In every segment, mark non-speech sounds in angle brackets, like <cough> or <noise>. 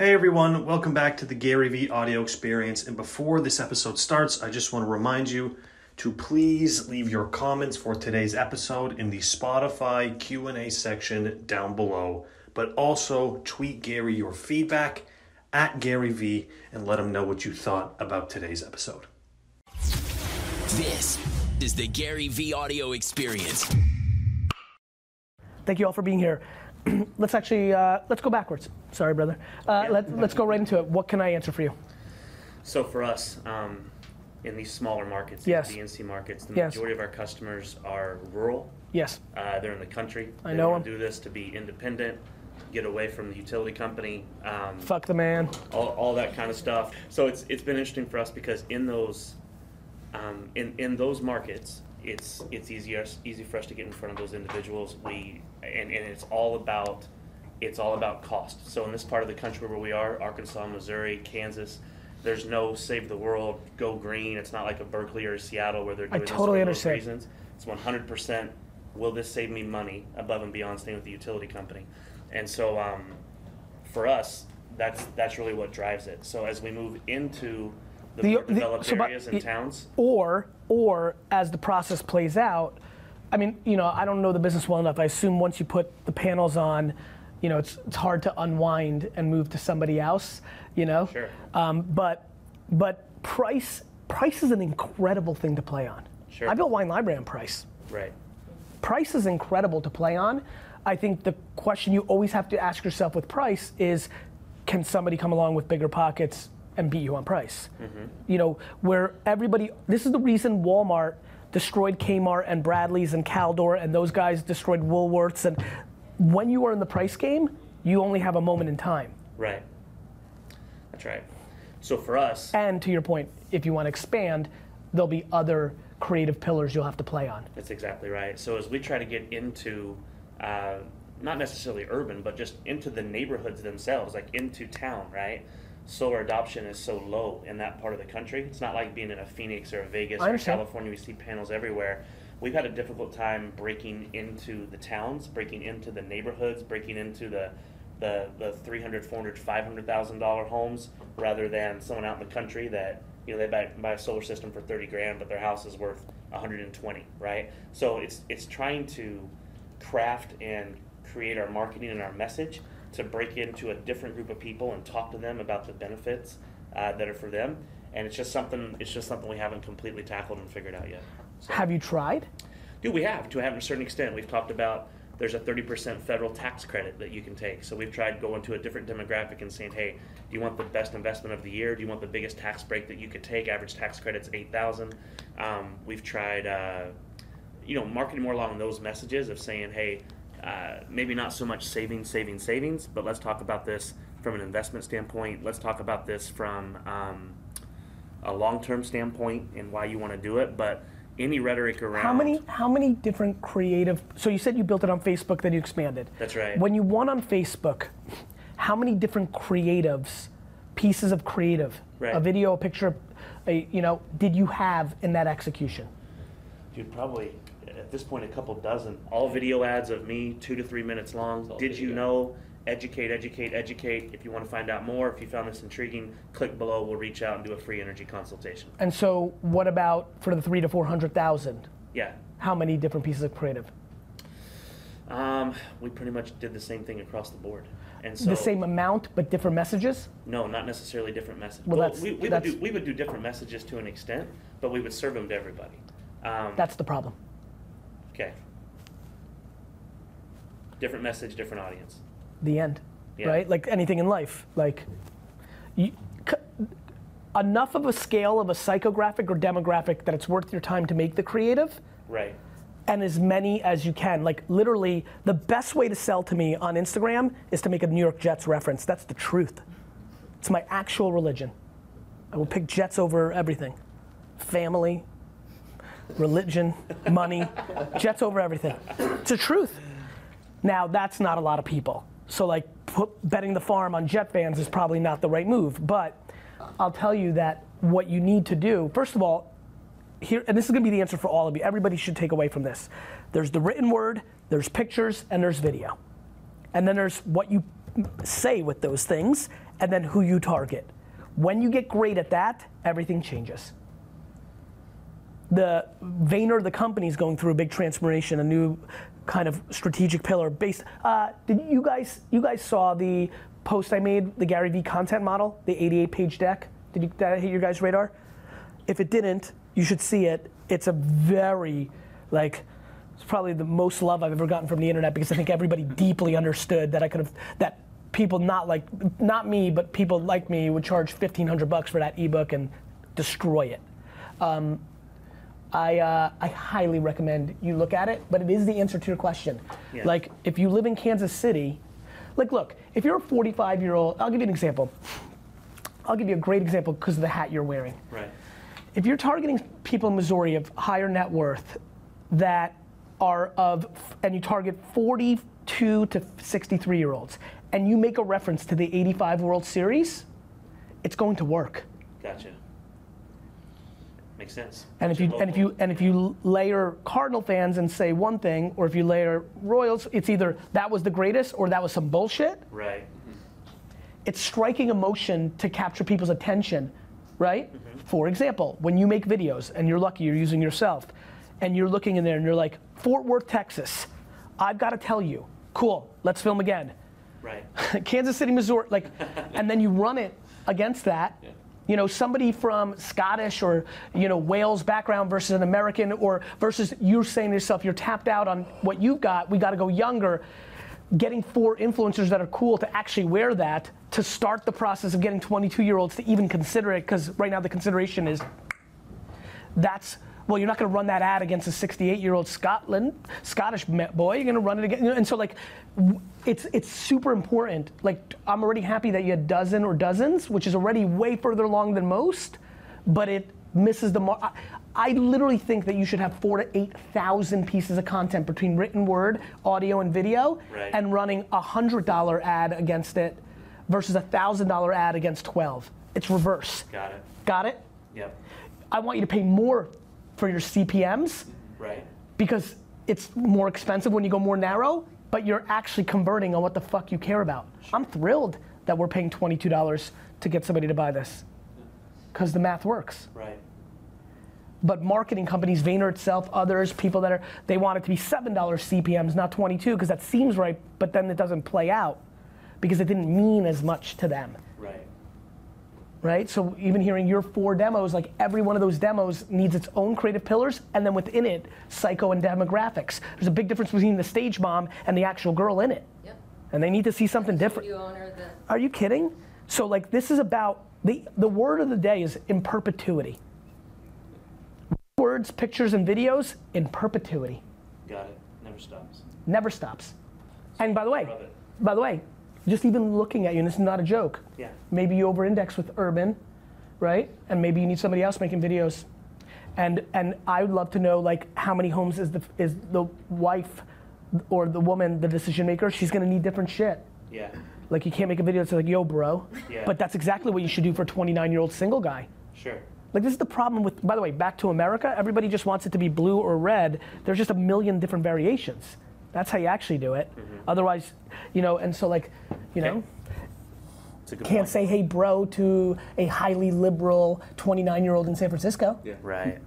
Hey everyone, welcome back to the Gary Vee audio experience. And before this episode starts, I just want to remind you to please leave your comments for today's episode in the Spotify Q&A section down below, but also tweet Gary your feedback at Gary Vee and let him know what you thought about today's episode. This is the Gary Vee audio experience. Thank you all for being here. <clears throat> let's actually uh, let's go backwards. Sorry, brother. Uh, Yeah. let, let's go right into it. What can I answer for you? So for us, um, in these smaller markets, Yes. the DNC markets, the Yes. majority of our customers are rural. Yes. Uh, they're in the country. I They know wanna 'em. Do this to be independent, get away from the utility company, um, Fuck the man. all, all that kind of stuff. So it's it's been interesting for us because in those um, in in those markets, it's it's easier easy for us to get in front of those individuals. We and, and it's all about it's all about cost. So in this part of the country where we are, Arkansas, Missouri, Kansas. There's no save the world, go green. It's not like a Berkeley or a Seattle where they're I doing this for those understand. reasons. It's 100%. Will this save me money above and beyond staying with the utility company? And so, um, for us, that's that's really what drives it. So as we move into the, The- more developed so, areas and towns, Or or as the process plays out, I mean, you know, I don't know the business well enough. I assume once you put the panels on, you know, it's it's hard to unwind and move to somebody else. You know. Sure. Um, but but price price is an incredible thing to play on. Sure. I built Wine Library on price. right? price is incredible to play on. I think the question you always have to ask yourself with price is can somebody come along with bigger pockets and beat you on price? You know, where everybody, this is the reason Walmart destroyed Kmart and Bradley's and Caldor and those guys destroyed Woolworths. And when you are in the price game, you only have a moment in time. Right. That's right. So for us, And to your point, if you want to expand, there'll be other creative pillars you'll have to play on. That's exactly right. So as we try to get into, uh, not necessarily urban, but just into the neighborhoods themselves, like into town, right? Solar adoption is so low in that part of the country. It's not like being in a Phoenix or a Vegas or. California. We see panels everywhere. We've had a difficult time breaking into the towns, breaking into the neighborhoods, breaking into the the, the 300 400 500000 dollar homes rather than someone out in the country that you know they buy, buy a solar system for 30 grand but their house is worth 120 right so it's it's trying to craft and create our marketing and our message to break into a different group of people and talk to them about the benefits uh, that are for them and it's just something it's just something we haven't completely tackled and figured out yet so, Have you tried? Dude, we have to have a certain extent. We've talked about there's a 30% federal tax credit that you can take. So we've tried going to a different demographic and saying, hey, do you want the best investment of the year? Do you want the biggest tax break that you could take? Average tax credit's 8,000. Um, we've tried, uh, you know, marketing more along those messages of saying, hey, uh, maybe not so much savings, savings, savings, but let's talk about this from an investment standpoint. Let's talk about this from um, a long-term standpoint and why you want to do it. But any rhetoric around How many how many different creative so you said you built it on Facebook then you expanded. That's right. When you won on Facebook, how many different creatives, pieces of creative, Right. a video, a picture, a, you know, did you have in that execution? Dude, probably at this point a couple dozen. All video ads of me, two to three minutes long. Did you know? Educate, educate, educate. If you want to find out more, if you found this intriguing, click below. We'll reach out and do a free energy consultation. And so what about for the three to four hundred thousand? Yeah. How many different pieces of creative? Um, we pretty much did the same thing across the board. And so the same amount but different messages? No, not necessarily different messages. Well, that's- we, we would do we would do different messages to an extent, but we would serve them to everybody. Um, That's the problem. Okay. Different message, different audience. the end, Yeah. right? Like anything in life, like you, enough of a scale of a psychographic or demographic that it's worth your time to make the creative, Right. and as many as you can. Like literally, the best way to sell to me on Instagram is to make a New York Jets reference. That's the truth. It's my actual religion. I will pick Jets over everything, family, religion, money, Jets over everything. It's the truth. Now that's not a lot of people. So like put, betting the farm on Jet fans is probably not the right move. But I'll tell you that what you need to do, first of all, here, and this is gonna be the answer for all of you. Everybody should take away from this. There's the written word, there's pictures, and there's video. And then there's what you say with those things, and then who you target. When you get great at that, everything changes. The Vayner, the company, is going through a big transformation, a new kind of strategic pillar based. Uh, did you guys you guys saw the post I made, the Gary Vee content model, the 88 page deck? Did, you, that hit your guys' radar? If it didn't, you should see it. It's a very like it's probably the most love I've ever gotten from the internet because I think everybody deeply understood that I could have that people not like not me but people like me would charge 1500 bucks for that ebook and destroy it. Um, I, uh, I highly recommend you look at it, but it is the answer to your question. Yeah. Like, if you live in Kansas City, like, look, if you're a 45 year old, I'll give you an example. I'll give you a great example because of the hat you're wearing. Right. If you're targeting people in Missouri of higher net worth that are of, and you target 42 to 63 year olds, and you make a reference to the 85 World Series, it's going to work. Gotcha. Makes sense. And if you and if you and if you layer Cardinal fans and say one thing, or if you layer Royals, it's either that was the greatest or that was some bullshit. Right. Mm-hmm. It's striking emotion to capture people's attention, right? For example, when you make videos and you're lucky you're using yourself, and you're looking in there and you're like Fort Worth, Texas, I've got to tell you, cool, let's film again. Right. <laughs> Kansas City, Missouri, like, <laughs> and then you run it against that. You know, somebody from Scottish or you know Wales background versus an American, or versus you're saying to yourself, you're tapped out on what you've got. We got to go younger. Getting four influencers that are cool to actually wear that to start the process of getting 22 year olds to even consider it, because right now the consideration is that's well, you're not going to run that ad against a 68 year old Scotland Scottish boy. You're going to run it again, and so like, it's it's super important. Like, I'm already happy that you had dozen or dozens, which is already way further along than most, but it misses the mark. I, I literally think that you should have four to eight thousand pieces of content between written word, audio, and video, Right. and running a hundred dollar ad against it versus a thousand dollar ad against 12. It's reverse. Got it. Got it? Yep. I want you to pay more for your CPMs Right. because it's more expensive when you go more narrow, but you're actually converting on what the fuck you care about. I'm thrilled that we're paying $22 to get somebody to buy this because the math works. Right. But marketing companies, Vayner itself, others, people that are, they want it to be $7 CPMs, not 22 because that seems right, but then it doesn't play out because it didn't mean as much to them. Right. right? So even hearing your four demos, like every one of those demos needs its own creative pillars, and then within it, psycho and demographics. There's a big difference between the stage mom and the actual girl in it, Yep. and they need to see something different. Owner, the Are you kidding? So like this is about the the word of the day is in perpetuity. Words, pictures, and videos in perpetuity. Got it. Never stops. Never stops. And by the way, by the way, just even looking at you, and this is not a joke. Yeah. Maybe you over-index with urban, right? And maybe you need somebody else making videos. And and I would love to know like how many homes is the is the wife or the woman the decision maker? She's gonna need different shit. Yeah. Like you can't make a video that's like, yo, bro. Yeah. But that's exactly what you should do for a 29 year old single guy. Sure. Like this is the problem with, by the way, back to America, everybody just wants it to be blue or red. There's just a million different variations. That's how you actually do it. Otherwise, you know, and so like, you know, Mm-hmm. Okay. It's a good can't point. say hey bro to a highly liberal 29 year old in San Francisco. Yeah. Right.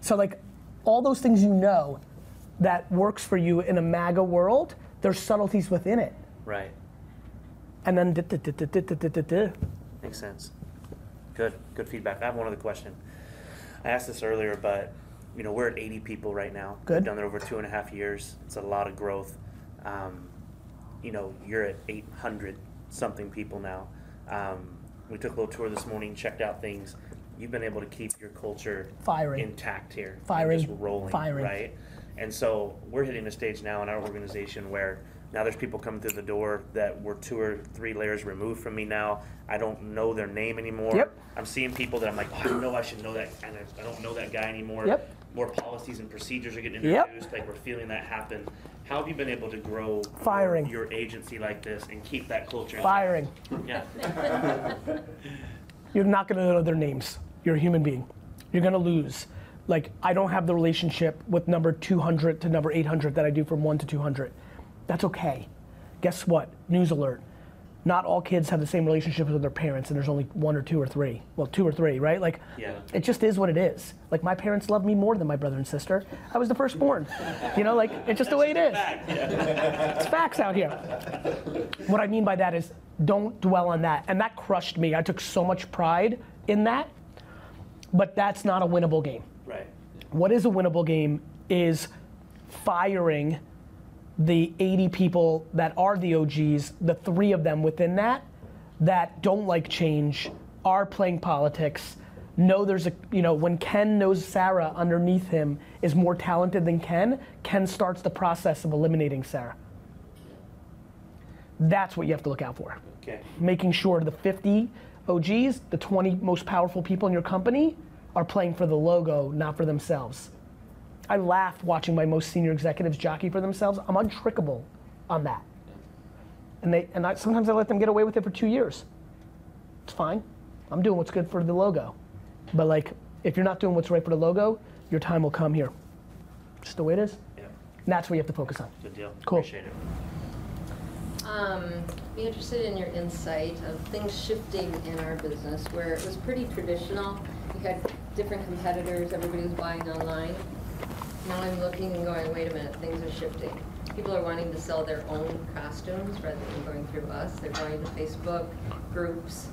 So like all those things you know that works for you in a MAGA world, there's subtleties within it. Right. And then. Makes sense. Good. Good feedback. I have one other question. I asked this earlier, but you know we're at 80 people right now. Good. We've done it over two and a half years. It's a lot of growth. Um, you know you're at 800 something people now. Um, we took a little tour this morning, checked out things. You've been able to keep your culture Firing. intact here, Firing. just rolling, Firing. right? And so we're hitting a stage now in our organization where now there's people coming through the door that were two or three layers removed from me now. I don't know their name anymore. Yep. I'm seeing people that I'm like, oh, I know I should know that, and I, don't know that guy anymore. Yep. More policies and procedures are getting Yep. introduced. Like we're feeling that happen. How have you been able to grow Firing. your, agency like this and keep that culture? Firing. Yeah. <laughs> You're not gonna know their names. You're a human being. You're gonna lose. Like, I don't have the relationship with number 200 to number 800 that I do from 1 to 200. That's okay. Guess what? News alert. not all kids have the same relationships with their parents, and there's only one or two or three. Well, two or three, right? Like, Yeah. it just is what it is. Like, my parents love me more than my brother and sister. I was the firstborn. You know, like, it's just the way it is. It's facts out here. What I mean by that is, don't dwell on that. And that crushed me. I took so much pride in that, but that's not a winnable game. Right. What is a winnable game is firing the 80 people that are the OGs, the three of them within that, that don't like change, are playing politics, know there's a, you know, when Ken knows Sarah underneath him is more talented than Ken, Ken starts the process of eliminating Sarah. That's what you have to look out for. Okay. Making sure the 50 OGs, the 20 most powerful people in your company, are playing for the logo, not for themselves. I laughed watching my most senior executives jockey for themselves. I'm untrickable on that. And they and I, sometimes I let them get away with it for two years. It's fine. I'm doing what's good for the logo. But like, if you're not doing what's right for the logo, your time will come here. Just the way it is. Yeah. And that's what you have to focus on. Good deal. Cool. Appreciate it. Um, be interested in your insight of things shifting in our business where it was pretty traditional. You had different competitors, everybody was buying online. Now I'm looking and going, wait a minute, things are shifting. People are wanting to sell their own costumes rather than going through us. They're going to Facebook groups.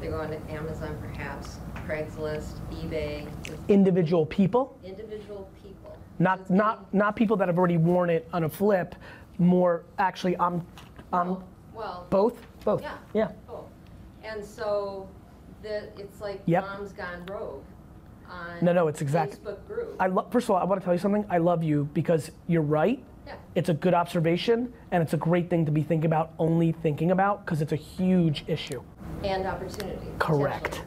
They're going to Amazon perhaps, Craigslist, eBay, Individual people, individual people. not not not people that have already worn it on a flip. More actually, um, um, I'm, I'm Well, both, both. Yeah. Yeah. Oh, and so the, it's like Yep. mom's gone rogue on No, no, it's exact- Facebook group. I love. First of all, I want to tell you something. I love you because you're right. Yeah. It's a good observation, and it's a great thing to be thinking about, only thinking about, because it's a huge issue. and opportunity. Correct.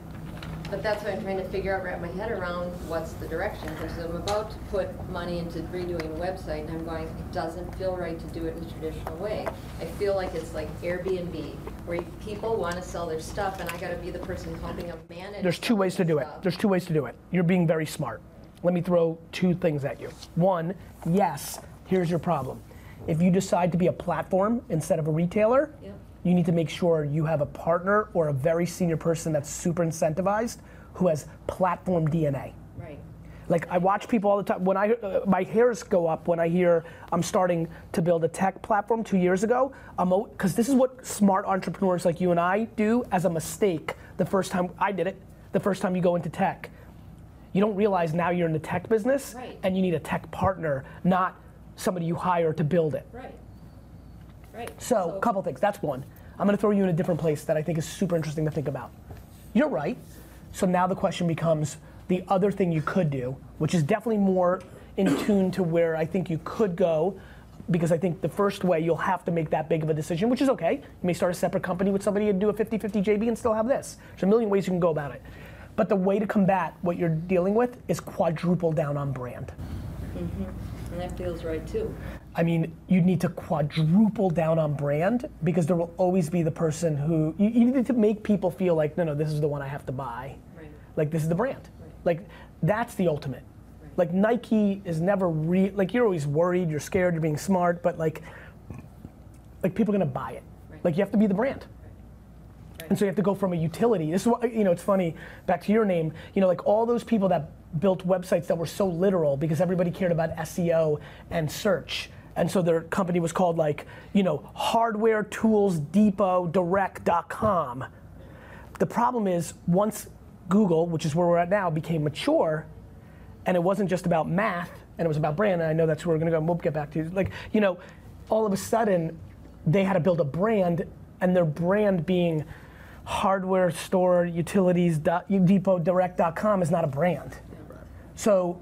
But that's what I'm trying to figure out, wrap my head around, what's the direction? Because I'm about to put money into redoing a website, and I'm going, it doesn't feel right to do it in the traditional way. I feel like it's like Airbnb, where people want to sell their stuff, and I gotta be the person helping them manage. There's two ways to do it. There's two ways to do it. You're being very smart. Let me throw two things at you. One, yes, here's your problem. If you decide to be a platform instead of a retailer, Yep. You need to make sure you have a partner or a very senior person that's super incentivized who has platform DNA. Right. Like I watch people all the time. When I uh, my hairs go up when I hear I'm starting to build a tech platform two years ago. I'm because this is what smart entrepreneurs like you and I do as a mistake. The first time I did it, the first time you go into tech, you don't realize now you're in the tech business Right. and you need a tech partner, not somebody you hire to build it. Right. Right. So, a couple things. That's one. I'm going to throw you in a different place that I think is super interesting to think about. You're right. So now the question becomes the other thing you could do, which is definitely more in tune to where I think you could go, because I think the first way you'll have to make that big of a decision, which is okay. You may start a separate company with somebody and do a 50 50 JV and still have this. There's a million ways you can go about it. But the way to combat what you're dealing with is quadruple down on brand. Mm-hmm. And that feels right too. I mean, you need to quadruple down on brand because there will always be the person who you, you need to make people feel like, no, no, this is the one I have to buy. Right. Like this is the brand. Like that's the ultimate. Like Nike is never re like you're always worried, you're scared, you're being smart, but like like people are gonna buy it. Right. Like you have to be the brand. And so you have to go from a utility. This is what you know. It's funny. Back to your name. You know, like all those people that built websites that were so literal because everybody cared about SEO and search, and so their company was called like you know Hardware Tools Depot Direct.com. The problem is once Google, which is where we're at now, became mature, and it wasn't just about math and it was about brand and i know that's where we're going to go and we'll get back to you. like you know all of a sudden they had to build a brand and their brand being hardware store utilities depot direct.com is not a brand so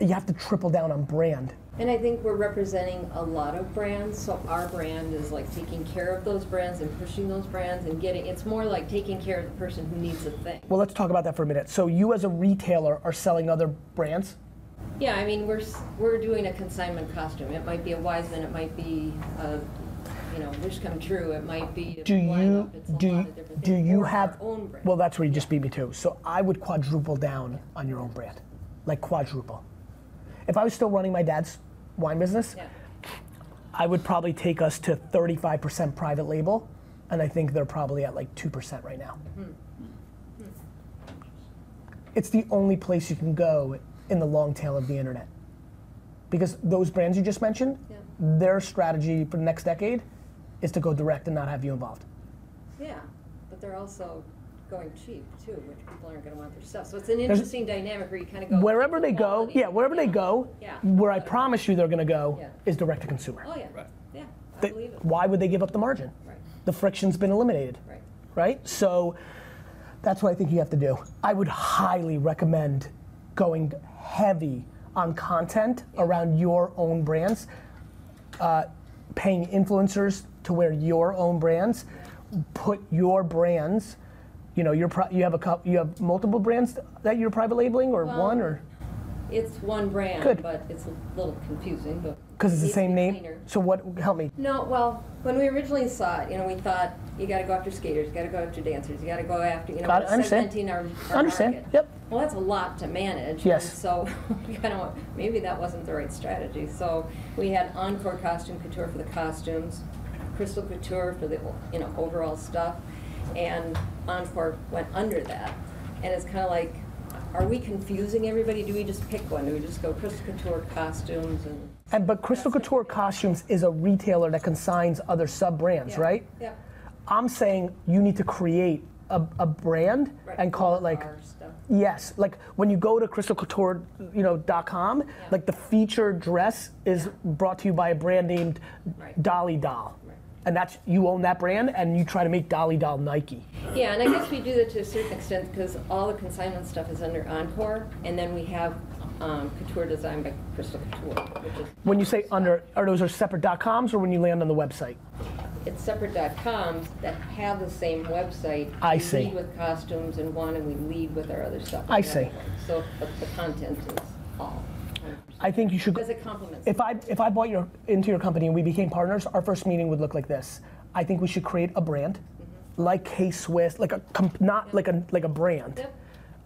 you have to triple down on brand And I think we're representing a lot of brands, so our brand is like taking care of those brands and pushing those brands and getting, it's more like taking care of the person who needs a thing. well let's talk about that for a minute so you as a retailer are selling other brands Yeah, I mean, we're, we're doing a consignment costume. It might be a Weissman, it might be a, you know, Wish Come True, it might be a do you. It's a do lot of do you have own brand. well that's where you just beat me too so i would quadruple down on your own brand like quadruple if i was still running my dad's wine business Yeah, i would probably take us to 35% private label and I think they're probably at like 2% right now. Hmm. Hmm. It's the only place you can go in the long tail of the internet. Because those brands you just mentioned, Yeah. their strategy for the next decade is to go direct and not have you involved. Yeah, but they're also going cheap too, which people aren't gonna want their stuff. So it's an interesting dynamic where you kind of go. Wherever they go, yeah, wherever they go, Yeah. where I promise you they're gonna go Yeah. is direct to consumer. Oh, yeah, Right. yeah, I They- believe it. why would they give up the margin? Right, The friction's been eliminated. right. right? So that's what I think you have to do. I would highly recommend going heavy on content around your own brands, uh, paying influencers to wear your own brands, put your brands. You know, you're pro- you have a couple, you have multiple brands that you're private labeling, or Well, one, or It's one brand, Good. but it's a little confusing, but. because it's the same name. cleaner. So what? Help me. No, well, when we originally saw it, you know, we thought you got to go after skaters, you got to go after dancers, you got to go after, you know, Got understand. segmenting our, our Understand, market. yep. Well, that's a lot to manage. Yes. and So <laughs> we kind of maybe that wasn't the right strategy. So we had Encore Costume Couture for the costumes, Crystal Couture for the you know overall stuff, and Encore went under that. And it's kind of like, are we confusing everybody? Do we just pick one? Do we just go Crystal Couture costumes and? And but Crystal Couture Costumes is a retailer that consigns other sub brands, Yeah. right? Yeah. I'm saying you need to create a, a brand Right. and call it like stuff. yes, like when you go to crystalcouture, you know, dot .com, like the featured dress is brought to you by a brand named Right. Dolly Doll. And that's you own that brand and you try to make Dolly Doll Nike. Yeah, and I guess we do that to a certain extent because all the consignment stuff is under Encore, and then we have um, Couture designed by Crystal Couture, which is When you say under, are those are separate dot .coms or when you land on the website? it's separate dot coms that have the same website. I We see. lead with costumes and one, and we lead with our other stuff. I see. So, but the content is all. 100%. I think you should. Because it complements. If I if I bought your into your company and we became partners, our first meeting would look like this. I think we should create a brand, like K Swiss, like a comp, not like a like a brand, Yep,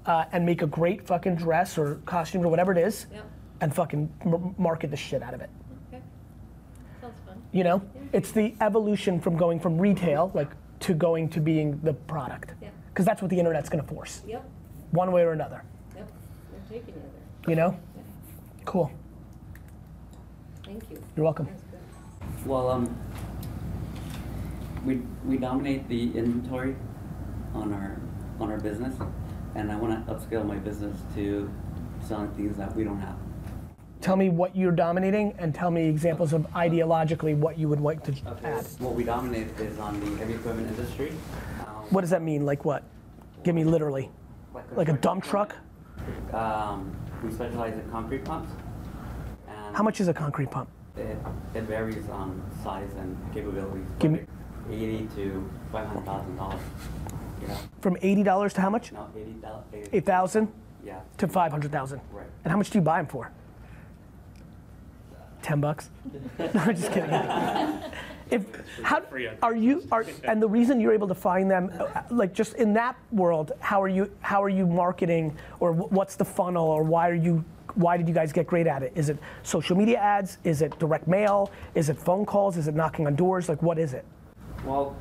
uh, and make a great fucking dress or costume or whatever it is, yep, and fucking m- market the shit out of it. okay. Sounds fun. You know, it's the evolution from going from retail like to going to being the product, Yeah. because that's what the internet's gonna force, Yep, one way or another. yep, they're taking you there. You know, cool. Thank you. You're welcome. Well, um, we, we dominate the inventory on our, on our business, and I wanna upscale my business to selling things that we don't have. Tell me what you're dominating, and tell me examples of ideologically what you would like to add. What we dominate is on the heavy equipment industry. um, What does that mean? Like what? Give me literally. Like a dump truck? Um, we specialize in concrete pumps. and How much is a concrete pump? It, it varies on size and capabilities. Give me- Eighty to five hundred thousand dollars, you know, From eighty dollars to how much? no, eighty dollars. Eight thousand Yeah, to five hundred thousand. right. And how much do you buy them for? Ten bucks. <laughs> <laughs> no, I'm just kidding. <laughs> If how are you are and the reason you're able to find them, uh, like just in that world, how are you how are you marketing or what's the funnel or why are you why did you guys get great at it? Is it social media ads? Is it direct mail? Is it phone calls? Is it knocking on doors? Like what is it? Well,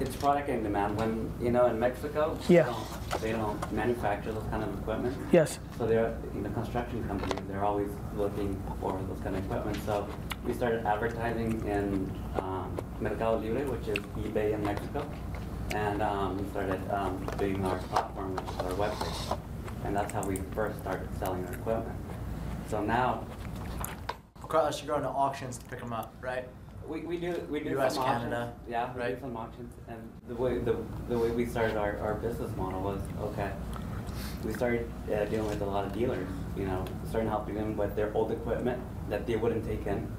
it's product in demand. When, you know, in Mexico, Yeah. they, don't, they don't manufacture those kind of equipment. Yes. So they're, in the construction companies, they're always looking for those kind of equipment. So we started advertising in um, Mercado Libre, which is eBay in Mexico. And um, we started um, doing our platform, which is our website. And that's how we first started selling our equipment. So now, Across, you're going to auctions to pick them up, right? We, we do we do US, some Canada, auctions. Yeah, we right? do some auctions, and the way the, the way we started our, our business model was okay. We started uh, dealing with a lot of dealers, you know, starting helping them with their old equipment that they wouldn't take in,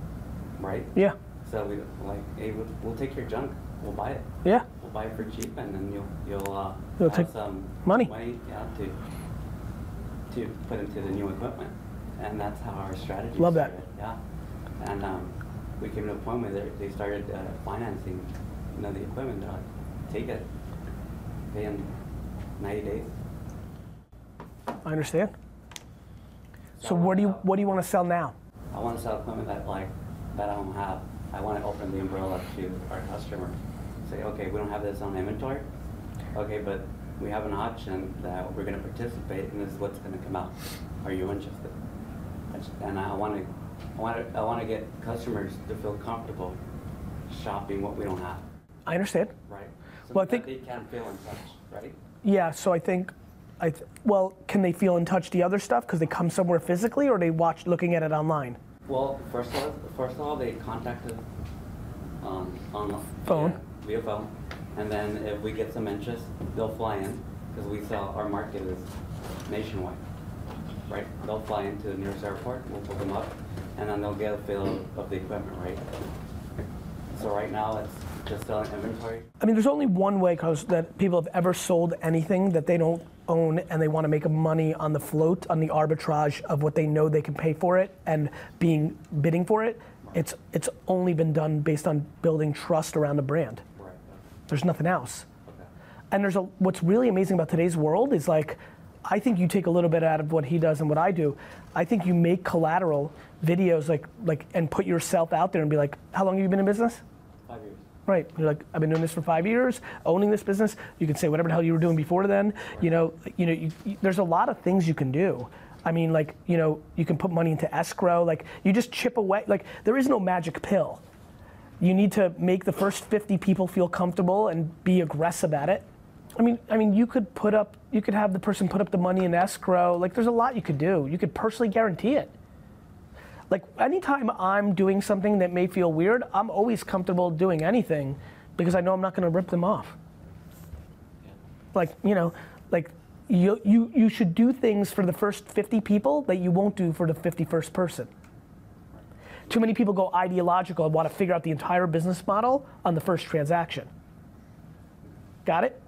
right? Yeah. So we like, hey, we'll, we'll take your junk, we'll buy it, Yeah. we'll buy it for cheap, and then you'll you'll uh, You'll have take some money. money, yeah, to to put into the new equipment, and that's how our strategy. Love that. Yeah, and um, we came to a point where they, started uh, financing, you know, the equipment. They're like, take it, pay in ninety days. I understand. So what do you what do you want to sell now? I want to sell equipment that like that I don't have. I want to open the umbrella to our customer. Say, okay, we don't have this on inventory. Okay, but we have an option that we're going to participate, and this is what's going to come out. Are you interested? And I want to, I want to, I want to get customers to feel comfortable shopping what we don't have, I understand. right? So Well, I think- they can feel in touch, right? Yeah, so I think, I th- well, can they feel in touch the other stuff because they come somewhere physically, or they watch looking at it online? Well, first of all, first of all, they contacted um, on the Phone. via, via phone, and then if we get some interest, they'll fly in because we sell our market is nationwide, right? They'll fly into the nearest airport, we'll pick them up, and then they'll get a feel of the equipment, right? So right now, it's just selling inventory. I mean, there's only one way cause that people have ever sold anything that they don't own and they want to make money on the float, on the arbitrage of what they know they can pay for it and being bidding for it. It's it's only been done based on building trust around a brand. Right. There's nothing else. Okay. And there's a what's really amazing about today's world is like I think you take a little bit out of what he does and what I do. I think you make collateral videos like like and put yourself out there and be like, how long have you been in business? Five years. Right. You're like, I've been doing this for five years, owning this business. You can say whatever the hell you were doing before then. You know, you know, you, you, there's a lot of things you can do. I mean, like, you know, you can put money into escrow. Like, you just chip away. Like, there is no magic pill. You need to make the first 50 people feel comfortable and be aggressive at it. I mean, I mean, you could put up, you could have the person put up the money in escrow. Like, there's a lot you could do. You could personally guarantee it like anytime I'm doing something that may feel weird, I'm always comfortable doing anything because I know I'm not going to rip them off. Like, you know, like you, you, you should do things for the first 50 people that you won't do for the 51st person. Too many people go ideological and want to figure out the entire business model on the first transaction. Got it?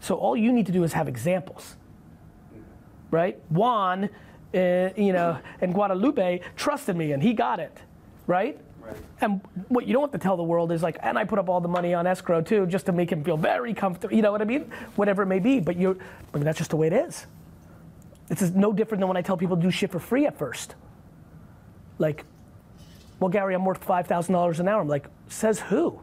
So all you need to do is have examples, right? Juan, uh, you know, in Guadalupe trusted me and he got it, right? Right. And what you don't have to tell the world is like, and I put up all the money on escrow too, just to make him feel very comfortable. You know what I mean? Whatever it may be. But you, I mean, that's just the way it is. It's just no different than when I tell people to do shit for free at first. Like, well, Gary, I'm worth five thousand dollars an hour. I'm like, says who?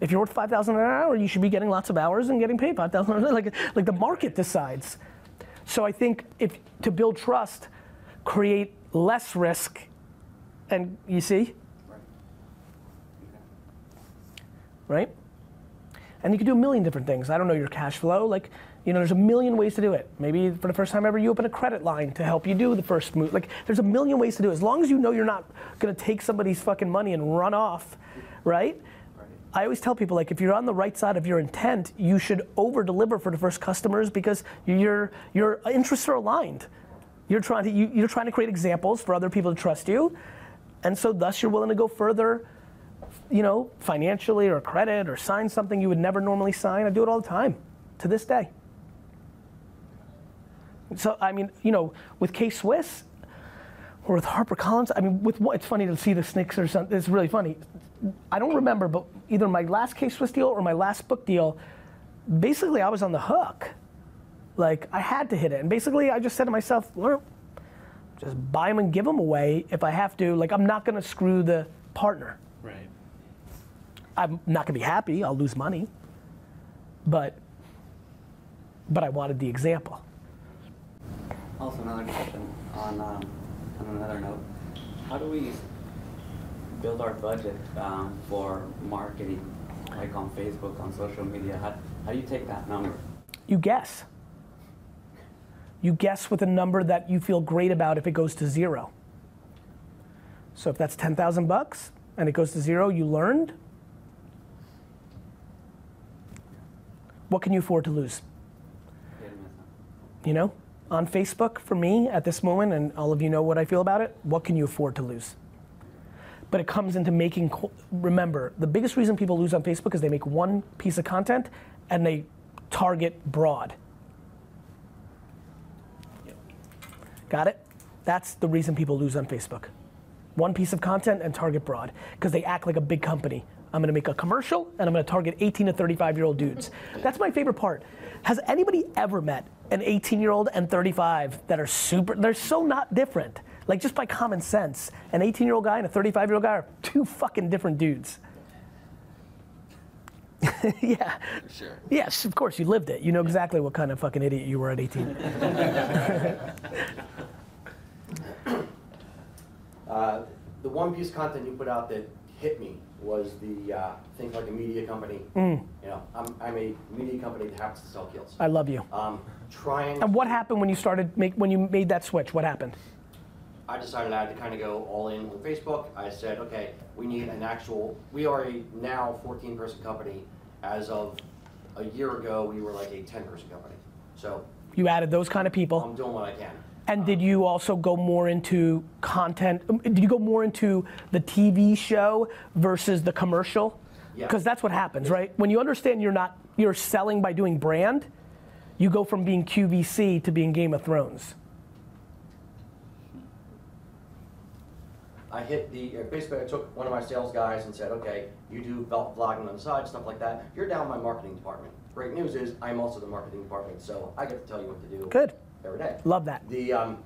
If you're worth five thousand an hour, you should be getting lots of hours and getting paid five thousand. Like, like the market decides. So I think if to build trust, create less risk, and you see, Right. And you can do a million different things. I don't know your cash flow. Like, you know, there's a million ways to do it. Maybe for the first time ever, you open a credit line to help you do the first move. Like, there's a million ways to do it. As long as you know you're not gonna take somebody's fucking money and run off, right? I always tell people like if you're on the right side of your intent, you should over deliver for the first customers because your your interests are aligned. You're trying to you, you're trying to create examples for other people to trust you, and so thus you're willing to go further, you know, financially or credit or sign something you would never normally sign. I do it all the time, to this day. So I mean, you know, with K Swiss or with HarperCollins, I mean, with what it's funny to see the Snicks or something. It's really funny. I don't remember, but either my last K Swiss deal or my last book deal, basically I was on the hook. Like I had to hit it, and basically I just said to myself, well, just buy them and give them away if I have to. Like I'm not gonna screw the partner. Right. I'm not gonna be happy. I'll lose money, but but I wanted the example. Also, another question on, um, on another note. How do we build our budget um, for marketing, like on Facebook, on social media? How, how do you take that number? You guess. You guess with a number that you feel great about if it goes to zero. So if that's 10,000 bucks and it goes to zero, you learned. What can you afford to lose? You know, on Facebook for me at this moment, and all of you know what I feel about it, what can you afford to lose? But it comes into making, remember, the biggest reason people lose on Facebook is they make one piece of content and they target broad. Got it? That's the reason people lose on Facebook. One piece of content and target broad because they act like a big company. I'm gonna make a commercial and I'm gonna target 18 to 35 year old dudes. <laughs> That's my favorite part. Has anybody ever met an 18 year old and 35 that are super, they're so not different. Like just by common sense, an 18 year old guy and a 35 year old guy are <laughs> two fucking different dudes. <laughs> yeah. Sure. Yes, of course, you lived it. You know exactly what kind of fucking idiot you were at 18. <laughs> Uh, the one piece of content you put out that hit me was the uh, think like a media company. Mm. You know, I'm, I'm a media company that happens to sell kilts. I love you. Um, trying. And what happened when you started make when you made that switch? What happened? I decided I had to kind of go all in on Facebook. I said, okay, we need an actual. We are a now 14 person company. As of a year ago, we were like a 10 person company. So You added those kind of people. I'm doing what I can. And did you also go more into content? um, Did you go more into the TV show versus the commercial? Yeah. Because that's what happens, right? When you understand you're not you're selling by doing brand, you go from being QVC to being Game of Thrones. I hit the, uh, basically I took one of my sales guys and said, okay, you do vlogging on the side, stuff like that. You're down my marketing department. Great news is I'm also the marketing department, so I get to tell you what to do. Good. Every day. Love that. The, um,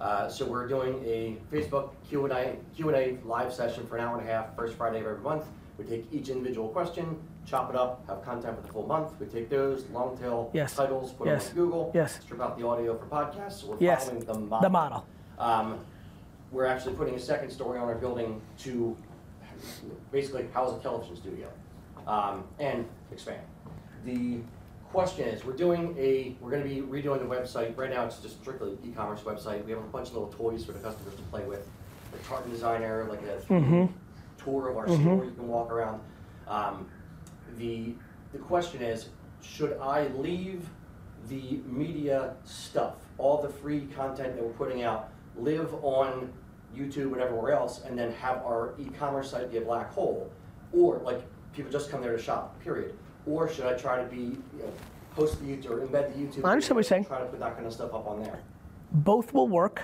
uh, so we're doing a Facebook Q and A, Q and A live session for an hour and a half, first Friday of every month. We take each individual question, chop it up, have content for the full month. We take those, long tail Yes. titles, put Yes. them on Google. Yes. Strip out the audio for podcasts, so we're Yes. following the model. The model. Um, we're actually putting a second story on our building to basically house a television studio um, and expand. The question is, we're doing a, we're going to be redoing the website. Right now, it's just strictly e-commerce website. We have a bunch of little toys for the customers to play with. A tartan designer, like a Mm-hmm. tour of our store you can walk around. Um, the the question is, should I leave the media stuff, all the free content that we're putting out, live on YouTube and everywhere else, and then have our e-commerce site be a black hole, or like people just come there to shop, period? Or should I try to be, you know, post the YouTube or embed the YouTube? I understand what you're saying. Try to put that kind of stuff up on there. both will work.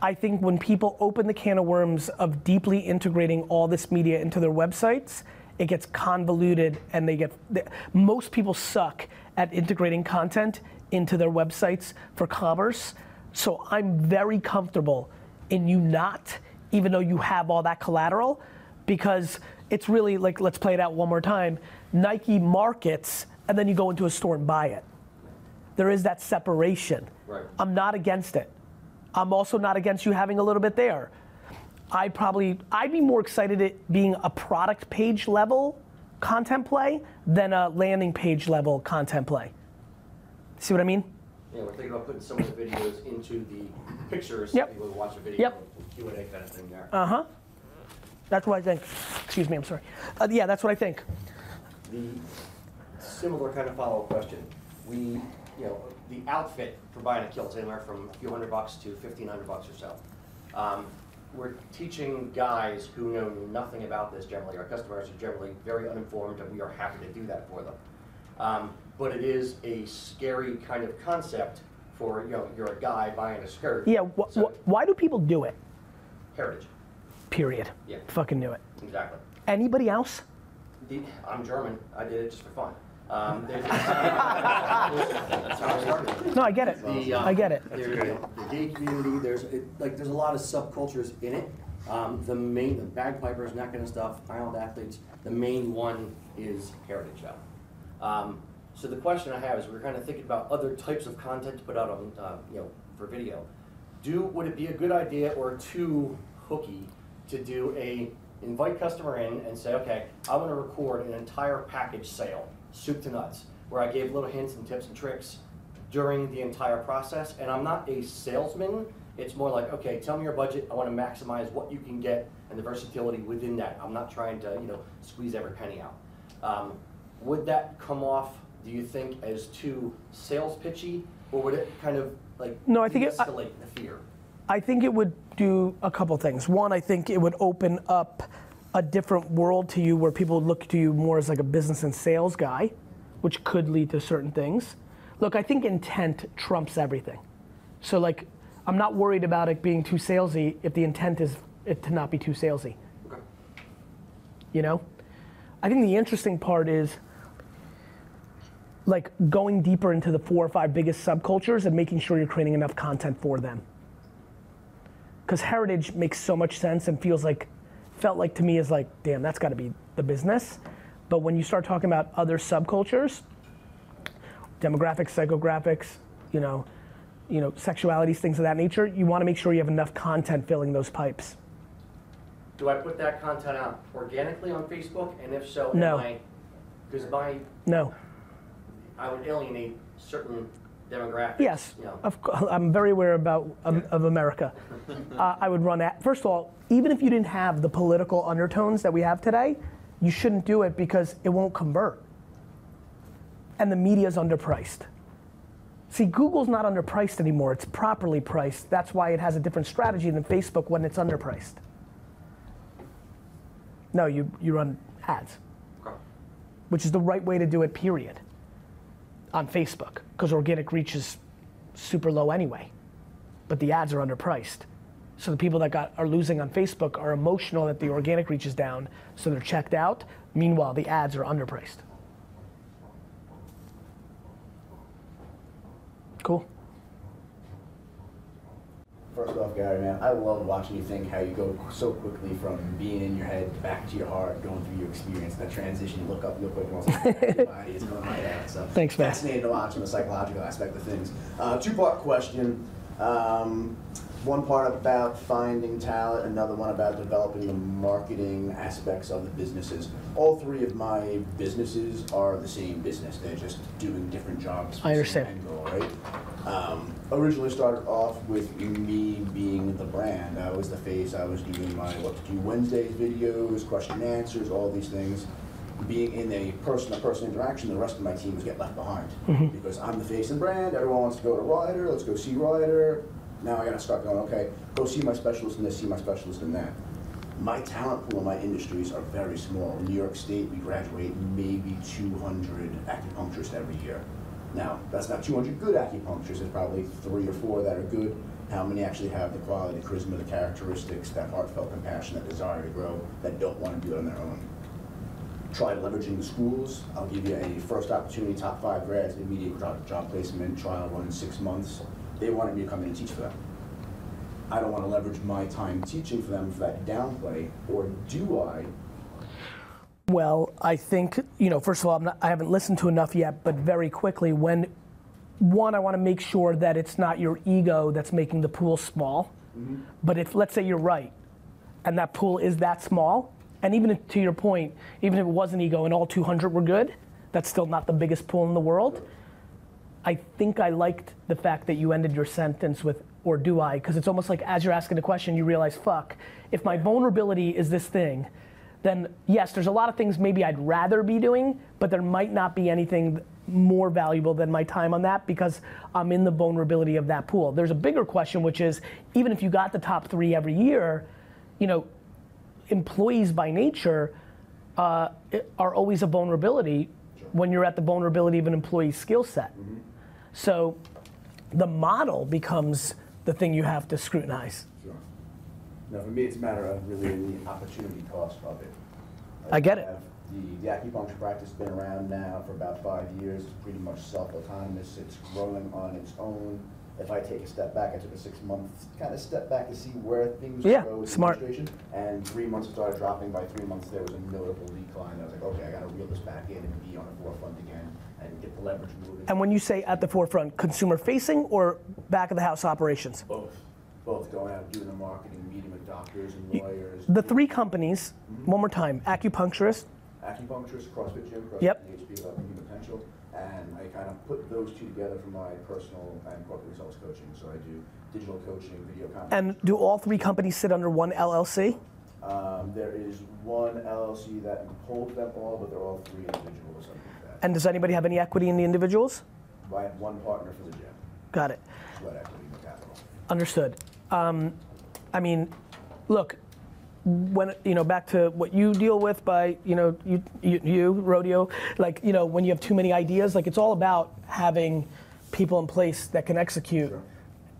I think when people open the can of worms of deeply integrating all this media into their websites, it gets convoluted and they get the- most people suck at integrating content into their websites for commerce. So I'm very comfortable in you not, even though you have all that collateral, because it's really like let's play it out one more time. Nike markets and then you go into a store and buy it. There is that separation. Right. I'm not against it. I'm also not against you having a little bit there. I probably I'd be more excited at being a product page level content play than a landing page level content play. See what I mean? Yeah, we're thinking about putting some of the videos into the pictures, so Yep. people can watch a video, Yep. Q and A kind of thing there. Uh huh. That's what I think. Excuse me, I'm sorry. Uh, yeah, that's what I think. The similar kind of follow-up question, we, you know, the outfit for buying a kilt is anywhere from a few hundred bucks to fifteen hundred bucks or so. Um, we're teaching guys who know nothing about this generally, our customers are generally very uninformed, and we are happy to do that for them. Um, but it is a scary kind of concept for, you know, you're a guy buying a skirt. Yeah, wh- so- wh- why do people do it? Heritage, Period. Yeah. Fucking knew it. exactly. Anybody else? The, I'm German. I did it just for fun. Um, there's, <laughs> that's how I started. No, I get it. The, um, I get it. There's the, the gay community. There's it, like there's a lot of subcultures in it. Um, the main the bagpipers and that kind of stuff. Highland athletes. The main one is heritage though. Um, so the question I have is we're kind of thinking about other types of content to put out on uh, you know for video. Do would it be a good idea or too hooky to do a invite customer in and say, okay, I want to record an entire package sale, soup to nuts, where I gave little hints and tips and tricks during the entire process. And I'm not a salesman. It's more like, okay, tell me your budget. I want to maximize what you can get and the versatility within that. I'm not trying to, you know, squeeze every penny out. Um, would that come off, do you think, as too sales pitchy, or would it kind of like No, I think it- I- de-escalate the fear? I think it would do a couple things. One, I think it would open up a different world to you where people would look to you more as like a business and sales guy, which could lead to certain things. Look, I think intent trumps everything. So like, I'm not worried about it being too salesy if the intent is it to not be too salesy. Okay. You know? I think the interesting part is like going deeper into the four or five biggest subcultures and making sure you're creating enough content for them. because heritage makes so much sense and feels like, felt like to me is like, damn, that's got to be the business. But when you start talking about other subcultures, demographics, psychographics, you know, you know, sexualities, things of that nature, you want to make sure you have enough content filling those pipes. Do I put that content out organically on Facebook? And if so, No. am I, because my, No. I would alienate certain demographics. Yes, You know. of, <laughs> I'm very aware about um, of America. <laughs> Uh, I would run at first of all, even if you didn't have the political undertones that we have today, you shouldn't do it because it won't convert. And the media is underpriced. See, Google's not underpriced anymore; it's properly priced. That's why it has a different strategy than Facebook when it's underpriced. No, you you run ads, Okay. which is the right way to do it. Period on Facebook because organic reach is super low anyway. But the ads are underpriced. So the people that got are losing on Facebook are emotional that the organic reach is down, so they're checked out. Meanwhile, the ads are underpriced. Cool. First off, Gary, man, I love watching you think how you go so quickly from being in your head back to your heart, going through your experience, that transition. You look up real quick and also your body is going right out. So <laughs> Thanks, man. Fascinating to watch on the psychological aspect of things. Uh, two part question. Um, one part about finding talent, another one about developing the marketing aspects of the businesses. All three of my businesses are the same business. They're just doing different jobs. I understand. goal, right? Um, originally started off with me being the brand. I was the face. I was doing my what to do Wednesdays videos, question and answers, all these things. Being in a person-to-person interaction, the rest of my teams get left behind because I'm the face and brand. Everyone wants to go to Ryder. Let's go see Ryder. Now I got to start going. Okay, go see my specialist in this. See my specialist in that. My talent pool in my industries are very small. In New York State, we graduate maybe 200 acupuncturists every year. Now, that's not 200 good acupuncturists. There's probably three or four that are good. How many actually have the quality, the charisma, the characteristics, that heartfelt compassion, that desire to grow, that don't want to do it on their own? Try leveraging the schools. I'll give you a first opportunity, top five grads, immediate job placement, trial run in six months. They wanted me to come in and teach for them. I don't want to leverage my time teaching for them for that downplay, or do I? Well, I think, you know, first of all, I'm not, I haven't listened to enough yet, but very quickly, when one, I want to make sure that it's not your ego that's making the pool small. Mm-hmm. But if, let's say you're right, and that pool is that small, and even if, to your point, even if it was an ego and all 200 were good, that's still not the biggest pool in the world. I think I liked the fact that you ended your sentence with, or do I? Because it's almost like as you're asking the question, you realize, fuck, if my vulnerability is this thing, then yes, there's a lot of things maybe I'd rather be doing, but there might not be anything more valuable than my time on that because I'm in the vulnerability of that pool. There's a bigger question, which is even if you got the top three every year, you know, employees by nature uh, are always a vulnerability when you're at the vulnerability of an employee's skill set. So the model becomes the thing you have to scrutinize. Sure. Now, for me, it's a matter of really the opportunity cost of it. I get it. The, the acupuncture practice has been around now for about five years. It's pretty much self-autonomous. It's growing on its own. If I take a step back, I took a six-month kind of step back to see where things Yeah, go with the smart. administration. And three months it started dropping. By three months, there was a notable decline. I was like, okay, I got to reel this back in and be on the forefront again and get the leverage moving. And when you say at the forefront, consumer facing or back of the house operations? both, both going out doing the marketing, meeting with doctors and lawyers. The three companies, mm-hmm. one more time, acupuncturist, acupuncturist, CrossFit gym, CrossFit Yep. PhD, Love Human Potential, and I kind of put those two together for my personal and corporate results coaching. So I do digital coaching, video content. and do all three companies sit under one LLC? um, there is one LLC that holds them all, but they're all three individuals that. And does anybody have any equity in the individuals? I have one partner for the gym, Got it. sweat equity, no capital. Understood. Um, I mean, look, when you know back to what you deal with by you know you, you you rodeo like you know when you have too many ideas like it's all about having people in place that can execute Sure.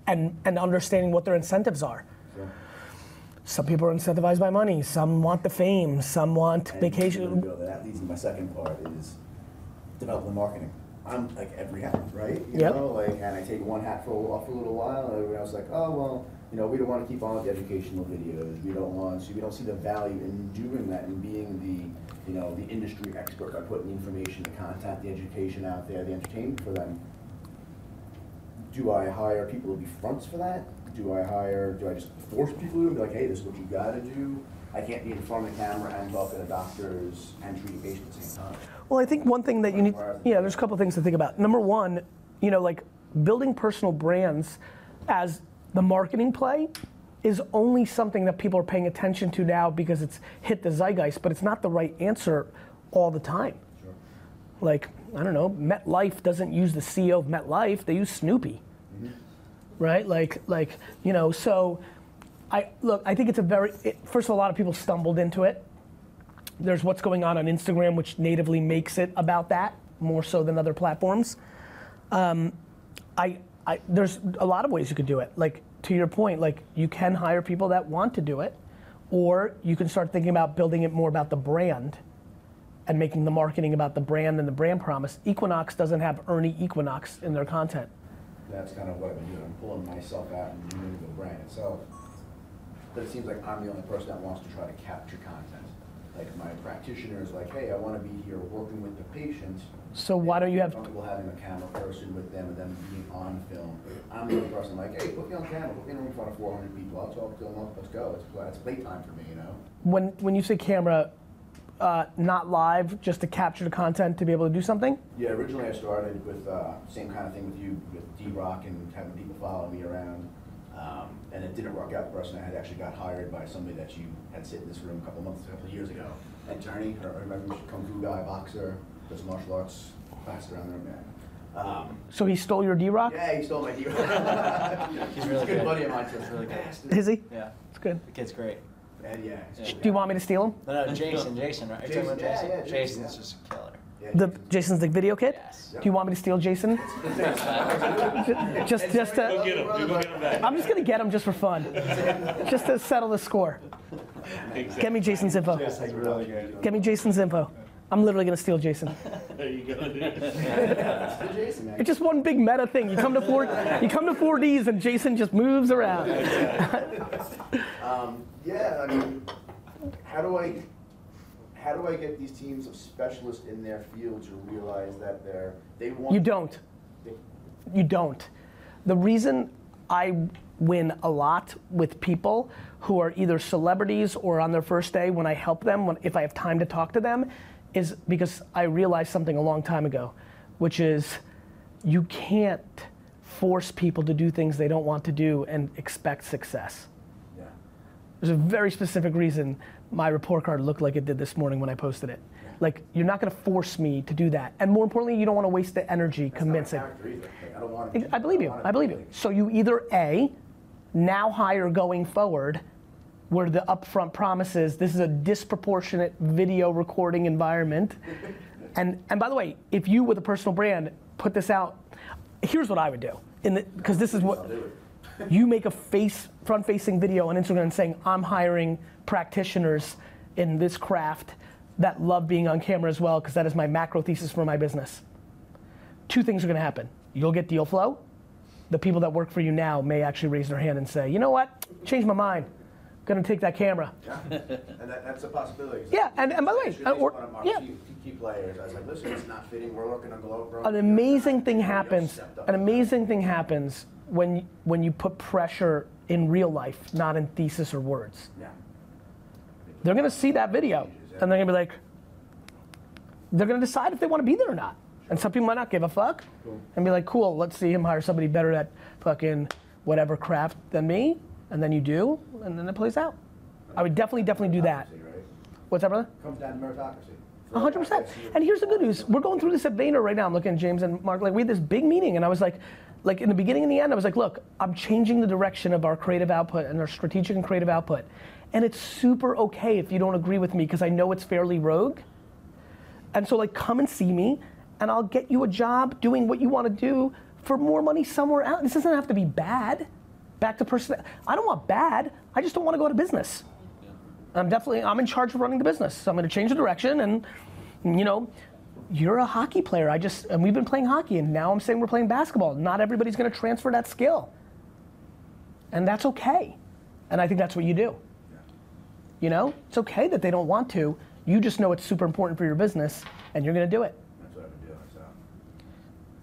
and and understanding what their incentives are. So, Some people are incentivized by money. Some want the fame. Some want and vacation. That leads to my second part is develop the marketing. I'm like every hat, right? You Yep. know, like, and I take one hat for a, for a little while, and everyone else is like, oh well, You know, we don't want to keep on with the educational videos. We don't want to. We don't see the value in doing that and being the, you know, the industry expert by putting the information, the content, the education out there, the entertainment for them. Do I hire people to be fronts for that? Do I hire? Do I just force people to be like, hey, this is what you got to do? I can't be in front of the camera and talk to the doctors and treat patients at the same time. Well, I think one thing that you need, yeah, there's a couple things to think about. Number one, you know, like building personal brands as the marketing play is only something that people are paying attention to now because it's hit the zeitgeist, but it's not the right answer all the time. Like, I don't know, MetLife doesn't use the CEO of MetLife, they use Snoopy. Right? Like, like, you know, so I look, I think it's a very, it, first of all, a lot of people stumbled into it. There's what's going on on Instagram, which natively makes it about that more so than other platforms. Um, I, I, there's a lot of ways you could do it. Like to your point, like you can hire people that want to do it, or you can start thinking about building it more about the brand and making the marketing about the brand and the brand promise. Equinox doesn't have Ernie Equinox in their content. That's kind of what I've been doing. I'm pulling myself out and doing the brand itself. But it seems like I'm the only person that wants to try to capture content. Like my practitioner is like, hey, I want to be here working with the patient. So why don't you have? Comfortable having a camera person with them and them being on film. I'm the person like, hey, put me on camera, put me in front of 400 people. I'll talk to them. Let's go. It's it's playtime for me, you know. When when you say camera, uh, not live, just to capture the content to be able to do something. Yeah, originally I started with uh, same kind of thing with you with D Rock and having people follow me around. Um, and it didn't work out for us, and I had actually got hired by somebody that you had sit in this room a couple months, a couple years ago. Attorney, I remember, kung fu guy, boxer, does martial arts, passed around there, man. Um, So he stole your D Rock? yeah, he stole my D Rock. <laughs> He's really a good good. buddy of mine, too. He's really good. Is he? Yeah, It's good. the kid's great. And yeah. Yeah. Do you want me to steal him? No, no, Jason, Jason, right? Are you Jason, yeah, yeah, Jason, Jason's yeah. just a killer. The Jason's the video kid. Yes. Do you want me to steal Jason? <laughs> just, just Go to. get him. Go get him back. I'm just gonna get him just for fun, just to settle the score. Exactly. Get me Jason's info. Jason's really good. Get me Jason's info. I'm literally gonna steal Jason. There you go, dude. Jason. It's just one big meta thing. You come to four, you come to 4Ds, and Jason just moves around. <laughs> Um, yeah, I mean, how do I, how do I get these teams of specialists in their field to realize that they're, they want. You don't. They- You don't. The reason I win a lot with people who are either celebrities or on their first day when I help them, when, if I have time to talk to them, is because I realized something a long time ago, which is you can't force people to do things they don't want to do and expect success. Yeah. There's a very specific reason my report card looked like it did this morning when I posted it. Like, you're not gonna force me to do that. And more importantly, you don't wanna waste the energy That's convincing. Like, I don't want to. I believe you. I believe you. So you either A, now hire going forward, where the upfront promise is this is a disproportionate video recording environment. <laughs> And and by the way, if you with a personal brand put this out, here's what I would do. Because this is what you make a face front facing video on Instagram saying I'm hiring practitioners in this craft that love being on camera as well because that is my macro thesis for my business two things are going to happen. You'll get deal flow. The people that work for you now may actually raise their hand and say, you know what, Change my mind. Going to take that camera. Yeah, <laughs> and that, that's a possibility. Yeah, and- and by the way, uh, or- one of our yeah. key, key players. I was like, listen, it's not fitting. We're looking on GoPro. An amazing thing happens. An amazing thing happens when when you put pressure in real life, not in thesis or words. Yeah. They're going to see that video and they're going to be like, they're going to decide if they want to be there or not. And some people might not give a fuck and be like, cool, let's see him hire somebody better at fucking whatever craft than me. And then you do, and then it plays out. I would definitely, definitely do that. Right? What's that, brother? Comes down to meritocracy. Hundred percent. And here's the good news: we're going through this at Vayner right now. I'm looking at James and Mark. Like we had this big meeting, and I was like, like in the beginning and the end, I was like, look, I'm changing the direction of our creative output and our strategic and creative output, and it's super okay if you don't agree with me because I know it's fairly rogue. And so like, come and see me, and I'll get you a job doing what you want to do for more money somewhere else. This doesn't have to be bad. Back to person. I don't want bad. I just don't want to go to business. I'm definitely I'm in charge of running the business. So I'm going to change the direction and you know, you're a hockey player. I just and we've been playing hockey and now I'm saying we're playing basketball. Not everybody's going to transfer that skill. And that's okay. And I think that's what you do. You know, it's okay that they don't want to. You just know it's super important for your business and you're going to do it. That's what I've been doing, so.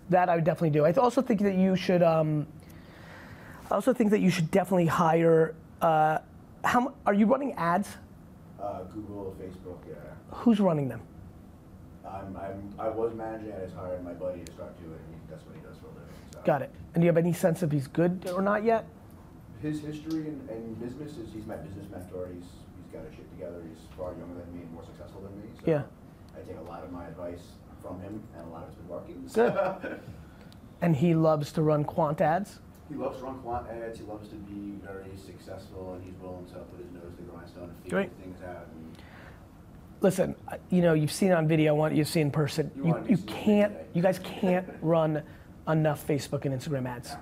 That I would definitely do. I also think that you should. Um, I also think that you should definitely hire. Uh, how are you running ads? Uh, Google, Facebook, yeah. Who's running them? I'm, I'm, I was managing it, I just hired my buddy to start doing it, that's what he does for a living, so. Got it. And do you have any sense if he's good or not yet? His history and, in business is, he's my business mentor, he's, he's got his shit together, he's far younger than me and more successful than me, so. Yeah. I take a lot of my advice from him, and a lot of it's been working, Good. <laughs> And he loves to run quant ads. He loves to run quant ads, he loves to be very successful, and he's willing to put his nose to the grindstone and figure Great. things out, and Listen, you know, you've seen on video, I want you see in person. You You, you to see it can't, you guys can't <laughs> run enough Facebook and Instagram ads.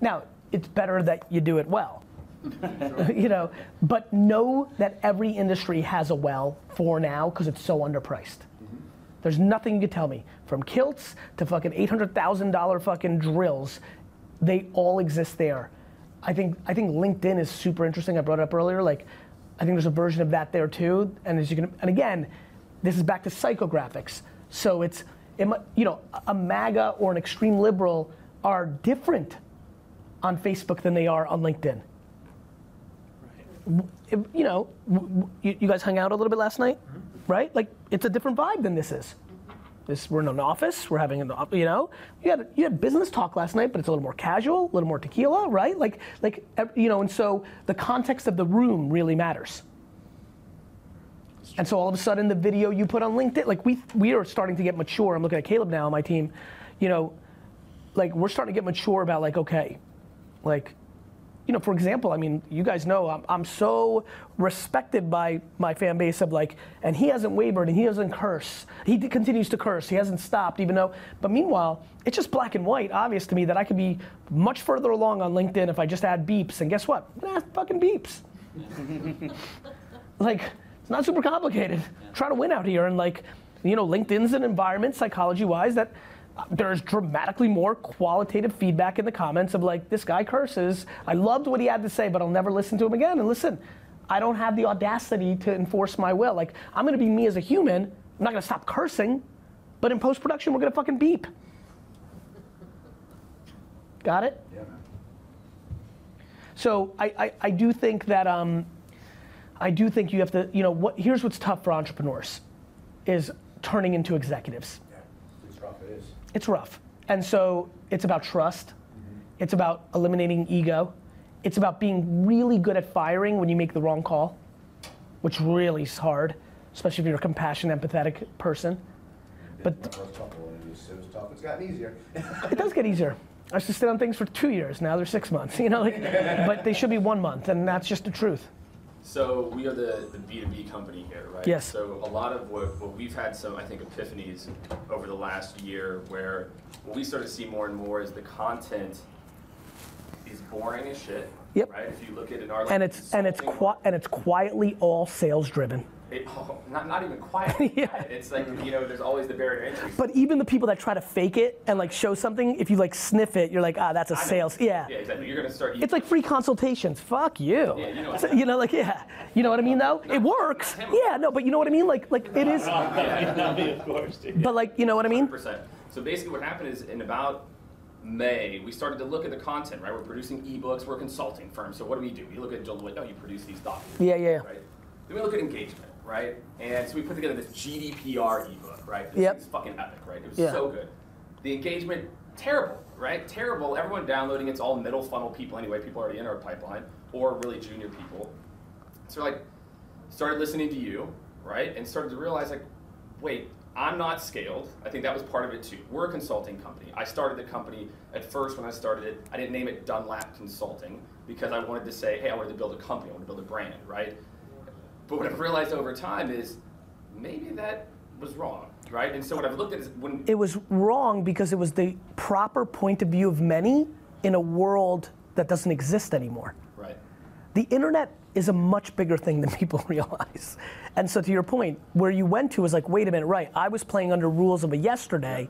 Now, it's better that you do it well. <laughs> you know, but know that every industry has a well for now because it's so underpriced. Mm-hmm. There's nothing you can tell me from kilts to fucking $800,000 fucking drills. They all exist there. I think I think LinkedIn is super interesting. I brought it up earlier. Like, I think there's a version of that there too. And as you can, and again, this is back to psychographics. So it's, it, you know, a MAGA or an extreme liberal are different on Facebook than they are on LinkedIn. If- You know, you, you guys hung out a little bit last night, mm-hmm. right? Like, it's a different vibe than this is. This, we're in an office. We're having an, you know, you had you had business talk last night, but it's a little more casual, a little more tequila, right? Like like you know, and so the context of the room really matters. And so all of a sudden, the video you put on LinkedIn, like we we are starting to get mature. I'm looking at Caleb now on my team, you know, like we're starting to get mature about like okay, like you know, for example, I mean, you guys know I'm, I'm so respected by my fan base of like, and he hasn't wavered and he doesn't curse. He d- continues to curse. He hasn't stopped, even though, but meanwhile, it's just black and white, obvious to me that I could be much further along on LinkedIn if I just add beeps. And guess what? Nah, fucking beeps. <laughs> like, it's not super complicated. Try to win out here. And like, you know, LinkedIn's an environment, psychology wise, that there's dramatically more qualitative feedback in the comments of like, this guy curses. I loved what he had to say, but I'll never listen to him again. And listen, I don't have the audacity to enforce my will. Like, I'm gonna be me as a human. I'm not gonna stop cursing, but in post production, we're gonna fucking beep. Got it? Yeah. So I, I, I do think that um, I do think you have to, you know, what here's what's tough for entrepreneurs is turning into executives. Yeah, it's rough, it is. It's rough. And so it's about trust. Mm-hmm. It's about eliminating ego. It's about being really good at firing when you make the wrong call, which really is hard, especially if you're a compassionate, empathetic person. But- My first couple, and it was, it tough, it's gotten easier. It does get easier. I used to sit on things for two years. Now they're six months. <laughs> You know, like, but they should be one month, and that's just the truth. So we are the, the B2B company here, right? Yes. So a lot of what, what we've had some, I think, epiphanies over the last year where what we start to see more and more is the content is boring as shit. Yep. Right? If you look at it in our And it's and it's and it's quietly all sales driven. It, <laughs> oh, not, not even quiet. <laughs> Yeah. It's like, you know, there's always the barrier to entry. But even the people that try to fake it and like show something, if you like sniff it, you're like, ah, that's a I know. sales. Yeah. Yeah, exactly. You're gonna start. It's like free consultations. Fuck you. Yeah, you know So, what- you know, like yeah. You know what I mean though? It works. Yeah, no, but you know what I mean? Like like it is. <laughs> of course. But like you know what I mean? percent. So basically, what happened is in about May, we started to look at the content. Right, we're producing ebooks. We're a consulting firm. So what do we do? We look at Deloitte. Oh, you produce these documents. Yeah, yeah. Right. Then we look at engagement. Right, and so we put together this GDPR ebook. Right. This Yep. fucking epic. Right. It was Yeah. so good. The engagement terrible. Right. Terrible. Everyone downloading. It's all middle funnel people anyway. People already in our pipeline or really junior people. So like started listening to you, right, and started to realize like, wait, I'm not scaled. I think that was part of it too. We're a consulting company. I started the company at first when I started it. I didn't name it Dunlap Consulting because I wanted to say, hey, I wanted to build a company. I wanted to build a brand, right? But what I've realized over time is maybe that was wrong, right? And so what I've looked at is when It was wrong because it was the proper point of view of many in a world that doesn't exist anymore. right. the internet is a much bigger thing than <laughs> people realize. And so to your point, where you went to was like, wait a minute, right, I was playing under rules of a yesterday.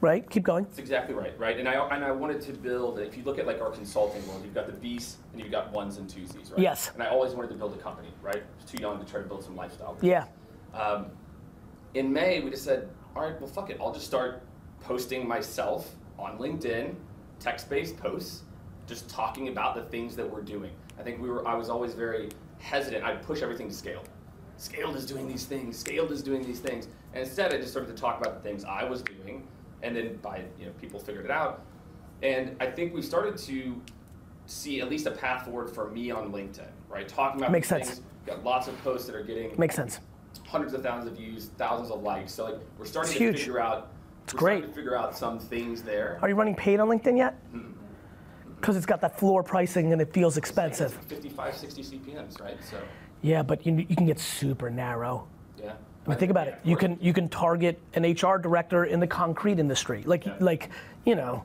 Right? Keep going. That's exactly right, right? And I and I wanted to build. If you look at like our consulting world, you've got the Bs and you've got ones and twosies, right? Yes. And I always wanted to build a company, right? I was too young to try to build some lifestyle. Yeah. Um, in May, we just said, all right, well, fuck it. I'll just start posting myself on LinkedIn, text-based posts, just talking about the things that we're doing. I think we were. I was always very hesitant. I'd push everything to scale. Scaled is doing these things. Scaled is doing these things. And instead, I just started to talk about the things I was doing, and then by you know people figured it out. And I think we started to see at least a path forward for me on LinkedIn, right? Talking about Makes these sense. things. Got lots of posts that are getting Makes sense. hundreds of thousands of views, thousands of likes. So like we're starting It's to huge. figure out. It's great. To figure out some things there. Are you running paid on LinkedIn yet? Mm-hmm. Mm-hmm. Because it's got that floor pricing and it feels expensive. 55, 60 CPMS, right? So Yeah, but you, you can get super narrow. yeah. I mean, think about it. You can you can target an HR director in the concrete industry. Like like you know,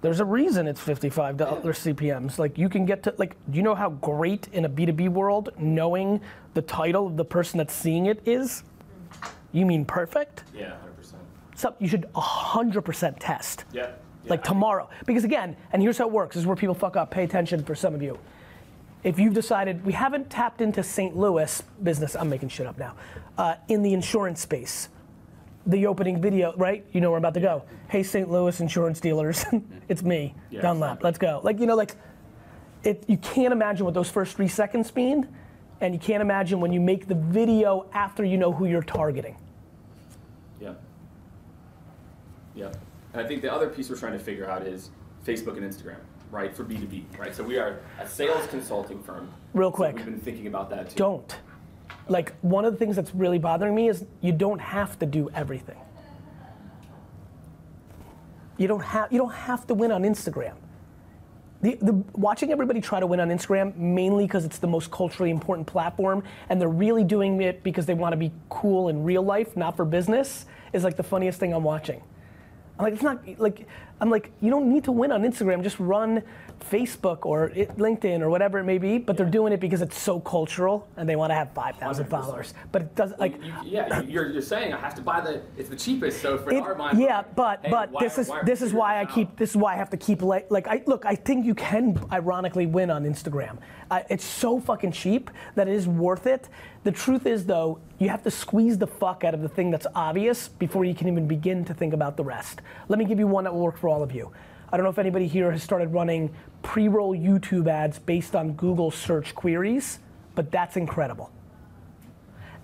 there's a reason it's 55 dollars CPMS. Like you can get to like. Do you know how great in a B2B world knowing the title of the person that's seeing it is? You mean perfect? Yeah, 100. percent So you should 100% test. Yeah. Like tomorrow. Because again, and here's how it works. This is where people fuck up. Pay attention for some of you. If you've decided, we haven't tapped into St. Louis business, I'm making shit up now, uh, in the insurance space. The opening video, right? You know where I'm about to go. Hey, St. Louis insurance dealers, <laughs> it's me, Yeah, Dunlap, let's go. Like, you know, like, it, you can't imagine what those first three seconds mean, and you can't imagine when you make the video after you know who you're targeting. Yeah. Yeah. And I think the other piece we're trying to figure out is Facebook and Instagram, right? For B2B, right? So we are a sales consulting firm. Real So quick. we've been thinking about that too. Don't. Like, one of the things that's really bothering me is you don't have to do everything. You don't have you don't have to win on Instagram. The, the, watching everybody try to win on Instagram mainly because it's the most culturally important platform and they're really doing it because they want to be cool in real life, not for business, is like the funniest thing I'm watching. Like, it's not like I'm like, you don't need to win on Instagram. Just run Facebook or it, LinkedIn or whatever it may be. But they're doing it because it's so cultural and they want to have 5,000 followers. But it doesn't like. You, yeah, you- you're, you're saying I have to buy the, it's the cheapest, so for It- our mind. yeah, but hey, but why- this is why this is why I keep this is why I have to keep like like I look I think you can ironically win on Instagram. It's so fucking cheap that it is worth it. The truth is though, you have to squeeze the fuck out of the thing that's obvious before you can even begin to think about the rest. Let me give you one that will work for all of you. I don't know if anybody here has started running pre-roll YouTube ads based on Google search queries, but that's incredible.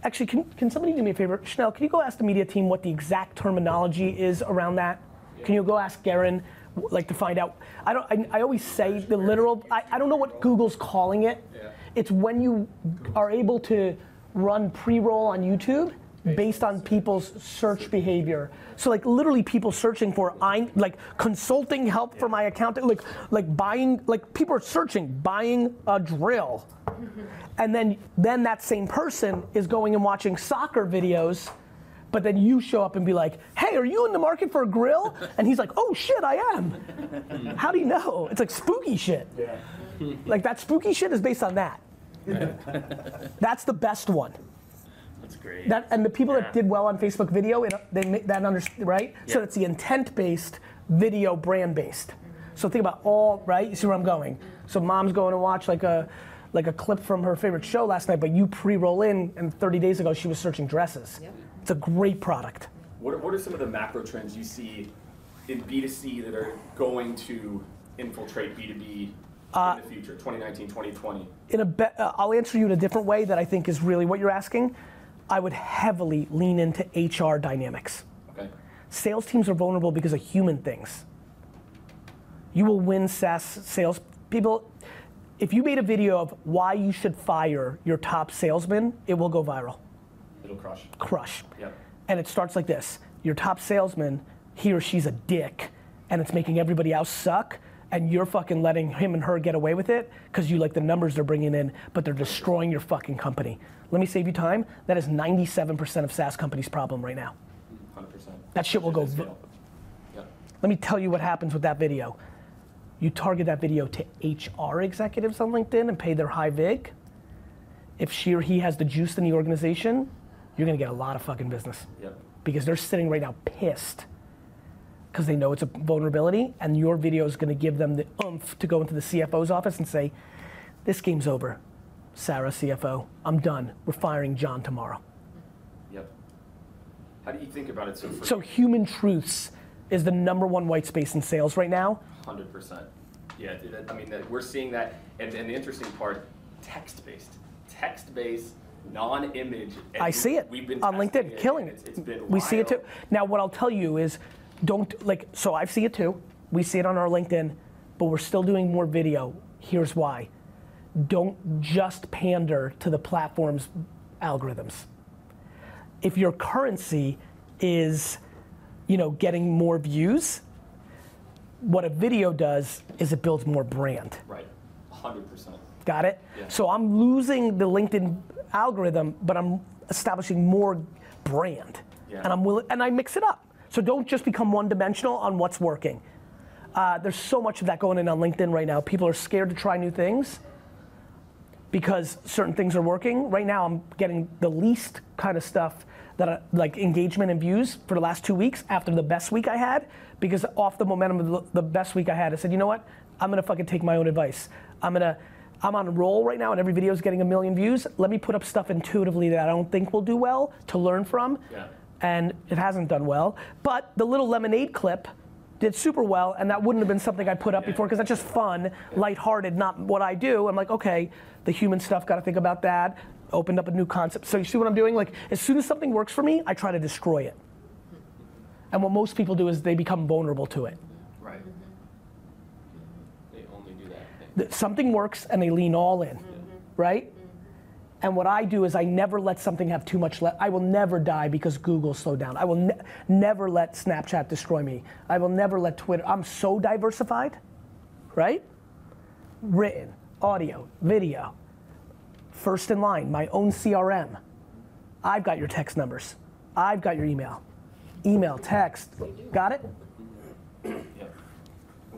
Actually, can, can somebody do me a favor? Chanel, can you go ask the media team what the exact terminology is around that? Can you go ask Garen, like to find out? I don't. I, I always say the literal. I, I don't know what Google's calling it. It's when you are able to run pre-roll on YouTube based on people's search behavior. So like literally people searching for I like consulting help for my accountant, like like buying like people are searching buying a drill. Mm-hmm. And then then that same person is going and watching soccer videos, but then you show up and be like, "Hey, are you in the market for a grill?" And he's like, "Oh shit, I am." <laughs> How do you know? It's like spooky shit. Like that spooky shit is based on that. That's the best one. That's great. That and the people Yeah. that did well on Facebook video, it, they ma- that under right. So it's the intent based, video brand based. So think about all right. You see where I'm going. So mom's going to watch like a like a clip from her favorite show last night, but you pre-roll in, and 30 days ago she was searching dresses. It's a great product. What are, what are some of the macro trends you see in B2C that are going to infiltrate B2B Uh, in the future, 2019, 2020? in a be- uh, I'll answer you in a different way that I think is really what you're asking. I would heavily lean into HR dynamics. Okay. Sales teams are vulnerable because of human things. You will win SaaS sales people. If you made a video of why you should fire your top salesman, it will go viral. It'll crush. Crush. Yep. And it starts like this your top salesman, he or she's a dick, and it's making everybody else suck, and you're fucking letting him and her get away with it because you like the numbers they're bringing in, but they're destroying your fucking company. Let me save you time. That is 97% of SaaS companies' problem right now. 100%. That shit will go. At vi- Yep. Let me tell you what happens with that video. You target that video to HR executives on LinkedIn and pay their high vig. If she or he has the juice in the organization, you're gonna get a lot of fucking business Yep. because they're sitting right now pissed because they know it's a vulnerability, and your video is going to give them the oomph to go into the CFO's office and say, "This game's over, Sarah CFO. I'm done. We're firing John tomorrow." Yep. How do you think about it? So, far? So human truths is the number one white space in sales right now. Hundred percent. Yeah, dude, I mean, we're seeing that, and, and the interesting part, text-based, text-based, non-image. I see it We've been on LinkedIn, it, killing it. It's, it's been we see it too. Now, what I'll tell you is, don't like. So I see it too. We see it on our LinkedIn, but we're still doing more video. Here's why: don't just pander to the platform's algorithms. If your currency is, you know, getting more views, what a video does is it builds more brand. Right. Hundred percent. Got it? Yeah. So I'm losing the LinkedIn algorithm, but I'm establishing more brand. Yeah. And I'm willing, and I mix it up. So don't just become one dimensional on what's working. Uh, there's so much of that going in on LinkedIn right now. People are scared to try new things because certain things are working. Right now, I'm getting the least kind of stuff that I, like engagement and views for the last two weeks after the best week I had because off the momentum of the, the best week I had, I said, you know what? I'm gonna fucking take my own advice. I'm gonna, I'm on a roll right now and every video is getting a million views. Let me put up stuff intuitively that I don't think will do well to learn from. Yeah. And it hasn't done well. But the little lemonade clip did super well, and that wouldn't have been something I put up before because that's just fun, lighthearted, not what I do. I'm like, okay, the human stuff, got to think about that. Opened up a new concept. So you see what I'm doing? Like, as soon as something works for me, I try to destroy it. And what most people do is they become vulnerable to it. Right. They only do that. Th- Something works and they lean all in, right? And what I do is I never let something have too much. Le- I will never die because Google slowed down. I will ne- never let Snapchat destroy me. I will never let Twitter. I'm so diversified, right? Written, audio, video. First in line, my own CRM. I've got your text numbers. I've got your email. Email, text. Got it?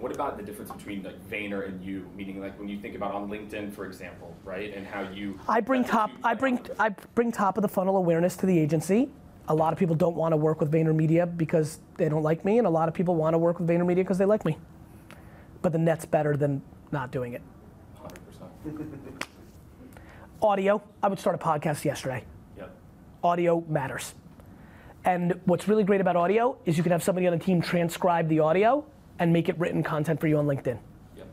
What about the difference between like Vayner and you? Meaning, like when you think about on LinkedIn, for example, right, and how you. I bring top. you I bring. I bring top of the funnel awareness to the agency. A lot of people don't want to work with VaynerMedia because they don't like me, and a lot of people want to work with VaynerMedia because they like me. But the net's better than not doing it. 100%. Audio. I would start a podcast yesterday. Yep. Audio matters. And what's really great about audio is you can have somebody on the team transcribe the audio and make it written content for you on LinkedIn. Yep.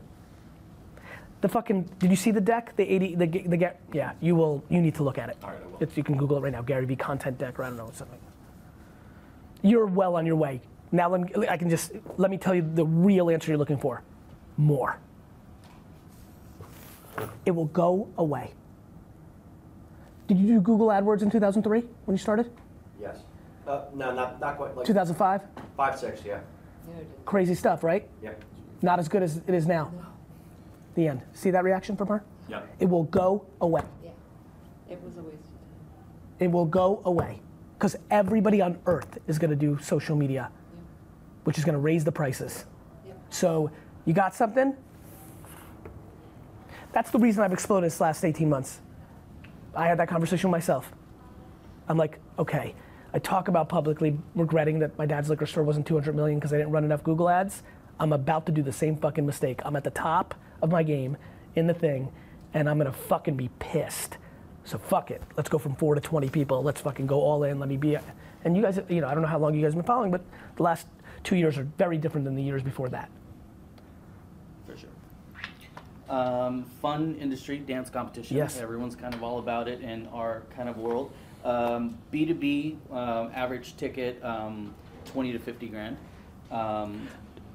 The fucking. Did you see the deck? The 80. The the, the yeah. You will. You need to look at it. All right, I will. It's, you can Google it right now. Gary Vee content deck, or I don't know something. You're well on your way. Now let me, I can just let me tell you the real answer you're looking for. More. It will go away. Did you do Google AdWords in 2003 when you started? Yes. Uh, no, not, not quite, like 2005? five, six, yeah. Crazy stuff, right? Yep. Not as good as it is now. The end. See that reaction from her? Yep. It will go away. Yeah, it was a waste of time. It will go away. Because everybody on earth is going to do social media, which is going to raise the prices. Yep. So you got something? That's the reason I've exploded this last 18 months. I had that conversation with myself. I'm like, okay, I talk about publicly regretting that my dad's liquor store wasn't 200 million because I didn't run enough Google ads. I'm about to do the same fucking mistake. I'm at the top of my game in the thing, and I'm gonna fucking be pissed. So fuck it. Let's go from four to 20 people. Let's fucking go all in. Let me be. And you guys, you know, I don't know how long you guys have been following, but the last two years are very different than the years before that. For sure. Um, fun industry, dance competition. Yes. Everyone's kind of all about it in our kind of world. Um, B2B, um, average ticket, um, 20 to 50 grand. Um,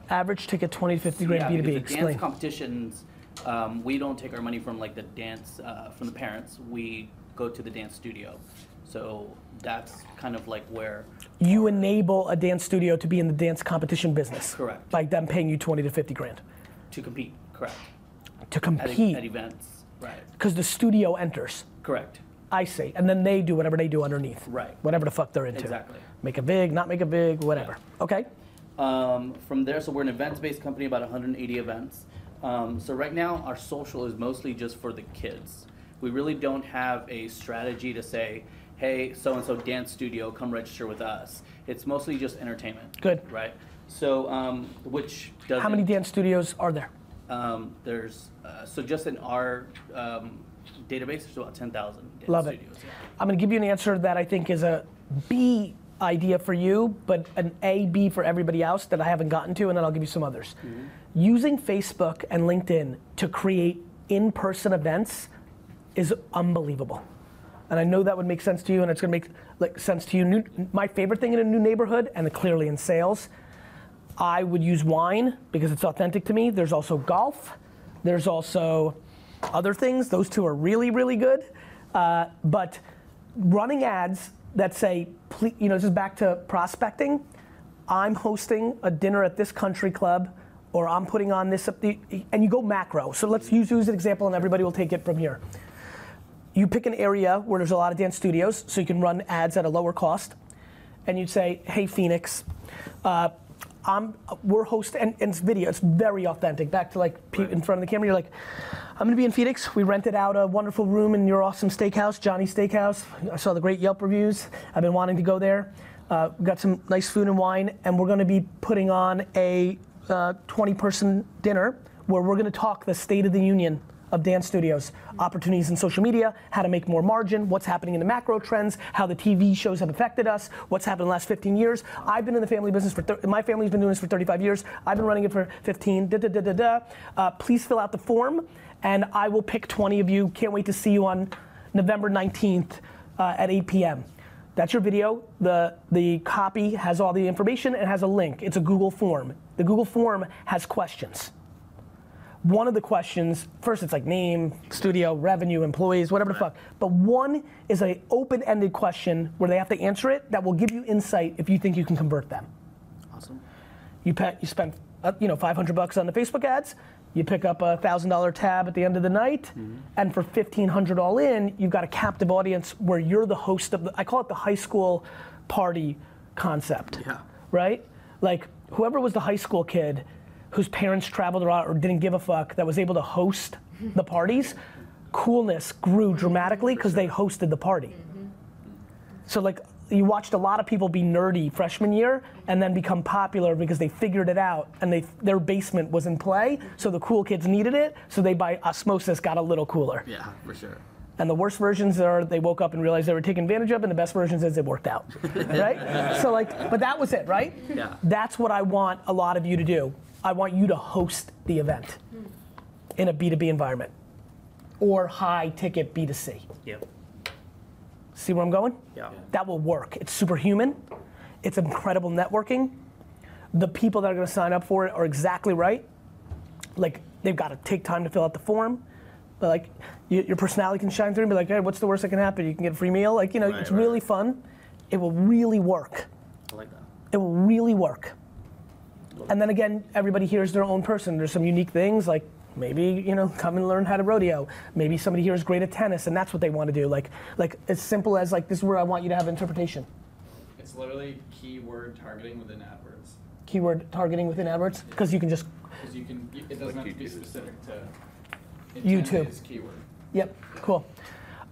Average ticket 20 to 50 grand yeah, B2B. the Explain. dance competitions, um, we don't take our money from like the dance, uh, from the parents. We go to the dance studio. So that's kind of like where You enable a dance studio to be in the dance competition business. Correct. By them paying you 20 to 50 grand to compete, correct. to At, compete. at events, right. Because the studio enters. Correct. I say, And then they do whatever they do underneath. Right. Whatever the fuck they're into. Exactly. Make a big, not make a big, whatever. Okay. Um, from there, so we're an events-based company, about 180 events. Um, so right now, our social is mostly just for the kids. We really don't have a strategy to say, hey, so-and-so dance studio, come register with us. It's mostly just entertainment. Good. Right? So, um, which does How many dance studios are there? Um, there's uh, so just in our um, database, there's about ten thousand dance Love it. studios. I'm going to give you an answer that I think is a B idea for you, but an A, B for everybody else that I haven't gotten to, and then I'll give you some others. Mm-hmm. Using Facebook and LinkedIn to create in person events is unbelievable. And I know that would make sense to you, and it's going to make like sense to you. New, my favorite thing in a new neighborhood, and clearly in sales, I would use wine because it's authentic to me. There's also golf. There's also other things. Those two are really, really good. Uh, but running ads that say, you know, is back to prospecting. I'm hosting a dinner at this country club, or I'm putting on this, and you go macro. So let's use, use an example, and everybody will take it from here. You pick an area where there's a lot of dance studios, so you can run ads at a lower cost, and you'd say, "Hey, Phoenix, uh, I'm, we're hosting, and, and it's video, it's very authentic. Back to like pe- in front of the camera, you're like, I'm gonna be in Phoenix. We rented out a wonderful room in your awesome steakhouse, Johnny Steakhouse. I saw the great Yelp reviews. I've been wanting to go there. Uh, got some nice food and wine, and we're gonna be putting on a uh, 20 person dinner where we're gonna talk the State of the Union of dance studios, opportunities in social media, how to make more margin, what's happening in the macro trends, how the TV shows have affected us, what's happened in the last 15 years. I've been in the family business for, thir- my family's been doing this for 35 years. I've been running it for 15, da da da da da. Uh, please fill out the form, and I will pick 20 of you. Can't wait to see you on November 19th uh, at 8 p.m. That's your video. The, the copy has all the information and has a link. It's a Google form. The Google form has questions one of the questions first it's like name studio revenue employees whatever the fuck but one is an open-ended question where they have to answer it that will give you insight if you think you can convert them Awesome. you pay, you spend uh, you know 500 bucks on the facebook ads you pick up a thousand dollar tab at the end of the night mm-hmm. and for 1500 all in you've got a captive audience where you're the host of the i call it the high school party concept. Yeah. right? Like whoever was the high school kid whose parents traveled around or didn't give a fuck that was able to host <laughs> the parties, coolness grew dramatically because they hosted the party. Mm-hmm. So like you watched a lot of people be nerdy freshman year and then become popular because they figured it out and they their basement was in play, so the cool kids needed it, so they by osmosis got a little cooler. Yeah, for sure. And the worst versions are they woke up and realized they were taken advantage of, and the best versions is it worked out, <laughs> right? so like, but that was it, right? Yeah. That's what I want a lot of you to do. I want you to host the event hmm. in a B2B environment or high ticket B2C. Yep. See where I'm going? Yeah. That will work. It's superhuman. It's incredible networking. The people that are going to sign up for it are exactly right. Like they've got to take time to fill out the form. But like y- your personality can shine through and be like, hey, what's the worst that can happen? You can get a free meal. Like you know, Right, it's right. really fun. It will really work. I like that. It will really work. And then again, everybody here is their own person. There's some unique things like maybe you know <laughs> come and learn how to rodeo. Maybe somebody here is great at tennis and that's what they want to do. Like like as simple as like this is where I want you to have interpretation. It's literally keyword targeting within AdWords. Keyword targeting within AdWords because you can just Because you can, it doesn't have to be specific to YouTube. is keyword. Yep, cool.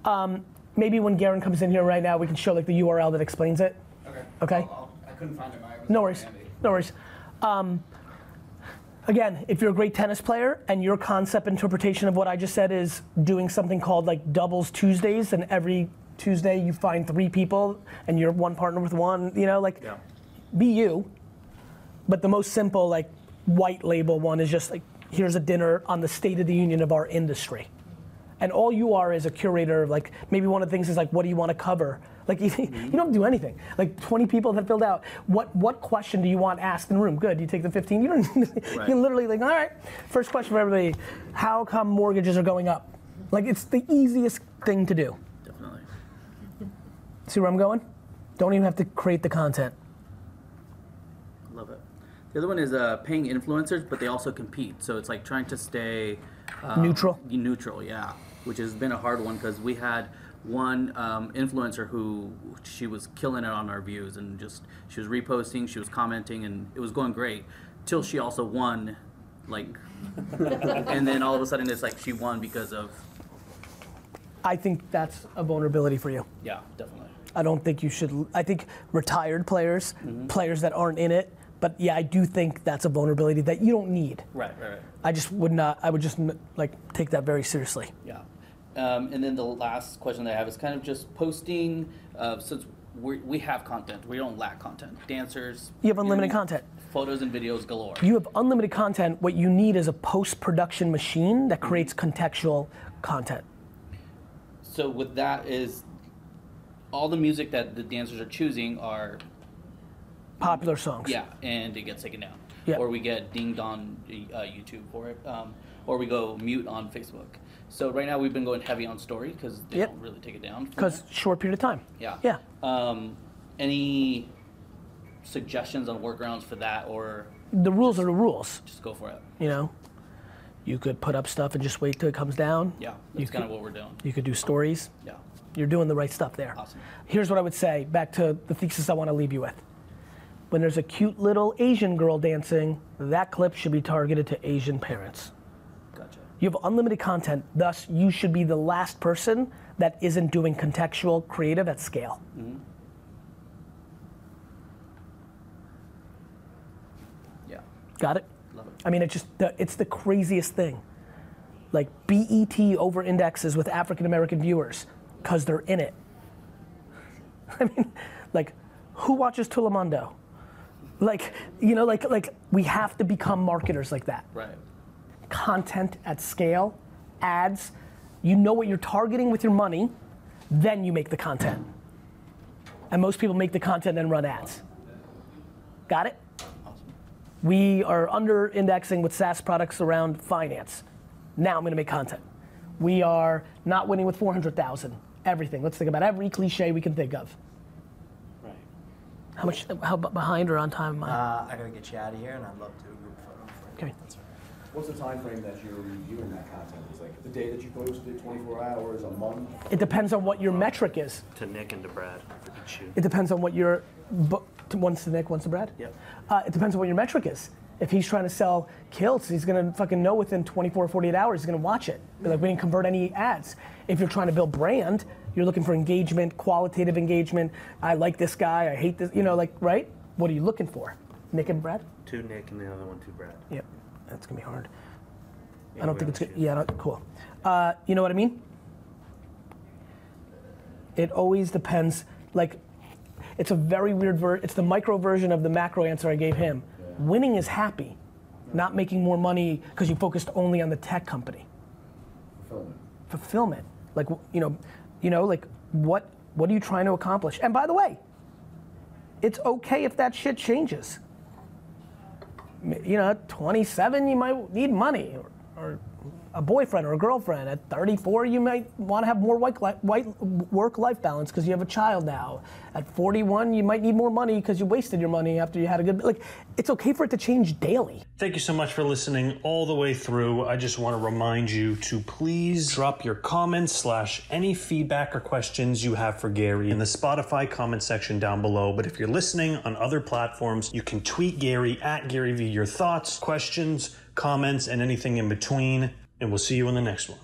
Um, maybe when Garen comes in here right now, we can show like the URL that explains it. Okay. Okay. I'll- I'll- I couldn't find it. No worries. handy. No worries. Um, again, if you're a great tennis player and your concept interpretation of what I just said is doing something called like doubles Tuesdays, and every Tuesday you find three people and you're one partner with one, you know, like be you. But the most simple, like white label one is just like here's a dinner on the state of the union of our industry. And all you are is a curator of like maybe one of the things is like what do you want to cover? Like you, <laughs> you don't do anything. Like 20 people that filled out. What what question do you want asked in the room? Good. You take the 15. You don't. <laughs> You can literally like all right. First question for everybody. How come mortgages are going up? Like it's the easiest thing to do. Definitely. See where I'm going? Don't even have to create the content. Love it. The other one is uh, paying influencers, but they also compete. So it's like trying to stay um, Neutral? Neutral, yeah. Which has been a hard one because we had one um, influencer who she was killing it on our views and just she was reposting, she was commenting, and it was going great. Till she also won, like, <laughs> and then all of a sudden it's like she won because of I think that's a vulnerability for you. yeah, definitely. I don't think you should. I think retired players, players that aren't in it, But yeah, I do think that's a vulnerability that you don't need. Right, right, right. I just would not. I would just like take that very seriously. Yeah. Um, and then the last question that I have is kind of just posting, uh, since we we have content, we don't lack content. Dancers. You have unlimited content. Photos and videos galore. You have unlimited content. What you need is a post-production machine that creates contextual content. So with that is all the music that the dancers are choosing are Popular songs. yeah, and it gets taken down. Yeah. Or we get dinged on uh, YouTube for it, um, or we go mute on Facebook. So right now we've been going heavy on story because they Yep. don't really take it down. from Because short period of time. Yeah. Yeah. Um, any suggestions on workarounds for that, or The rules are the rules. just go for it? You know, you could put up stuff and just wait till it comes down. Yeah, You that's kind of could- what we're doing. You could do stories. Yeah. You're doing the right stuff there. Awesome. Here's what I would say back to the thesis I want to leave you with. When there's a cute little Asian girl dancing, that clip should be targeted to Asian parents. You have unlimited content, thus, you should be the last person that isn't doing contextual creative at scale. Mm-hmm. Yeah. Got it? Love it. I mean, it's just the, it's the craziest thing. Like BET over indexes with African American viewers because they're in it. <laughs> I mean, like, who watches Telemundo? Like, you know, like like we have to become marketers like that. Right. Content at scale, ads. You know what you're targeting with your money, then you make the content. And most people make the content and run ads. Got it? Awesome. We are under indexing with SaaS products around finance. Now I'm going to make content. We are not winning with 400,000. Everything. Let's think about every cliche we can think of. Right. How much? How behind or on time am I? Uh, I gotta get you out of here, and I'd love to do a group photo. For you. Okay. That's all right. What's the time frame that you're reviewing that content? Is like the day that you post it, 24 hours, a month? It depends on what your metric is. To Nick and to Brad for each shoot. It depends on what your. bu- to- One's to Nick, one's to Brad. Yep. Uh, it depends on what your metric is. If he's trying to sell kilts, he's gonna fucking know within 24 or 48 hours. He's gonna watch it. Be like, we didn't convert any ads. If you're trying to build brand, you're looking for engagement, qualitative engagement. I like this guy. I hate this. You know, like right? What are you looking for? Nick and Brad. Two Nick and the other one to Brad. Yep. That's gonna be hard. Yeah, I don't think it's good. Yeah, cool. Uh, you know what I mean? It always depends. Like, it's a very weird ver. It's the micro version of the macro answer I gave him. Winning is happy, not making more money because you focused only on the tech company. Fulfillment. Fulfillment, like you know, you know, like what what are you trying to accomplish? And by the way, it's okay if that shit changes. You know, at 27, you might need money, or, or a boyfriend or a girlfriend. At 34, you might want to have more white, work-life balance because you have a child now. At 41, you might need more money because you wasted your money after you had a good. Like, it's okay for it to change daily. Thank you so much for listening all the way through. I just want to remind you to please drop your comments slash any feedback or questions you have for Gary in the Spotify comment section down below. But if you're listening on other platforms, you can tweet Gary at Gary Vee your thoughts, questions, comments, and anything in between. And we'll see you in the next one.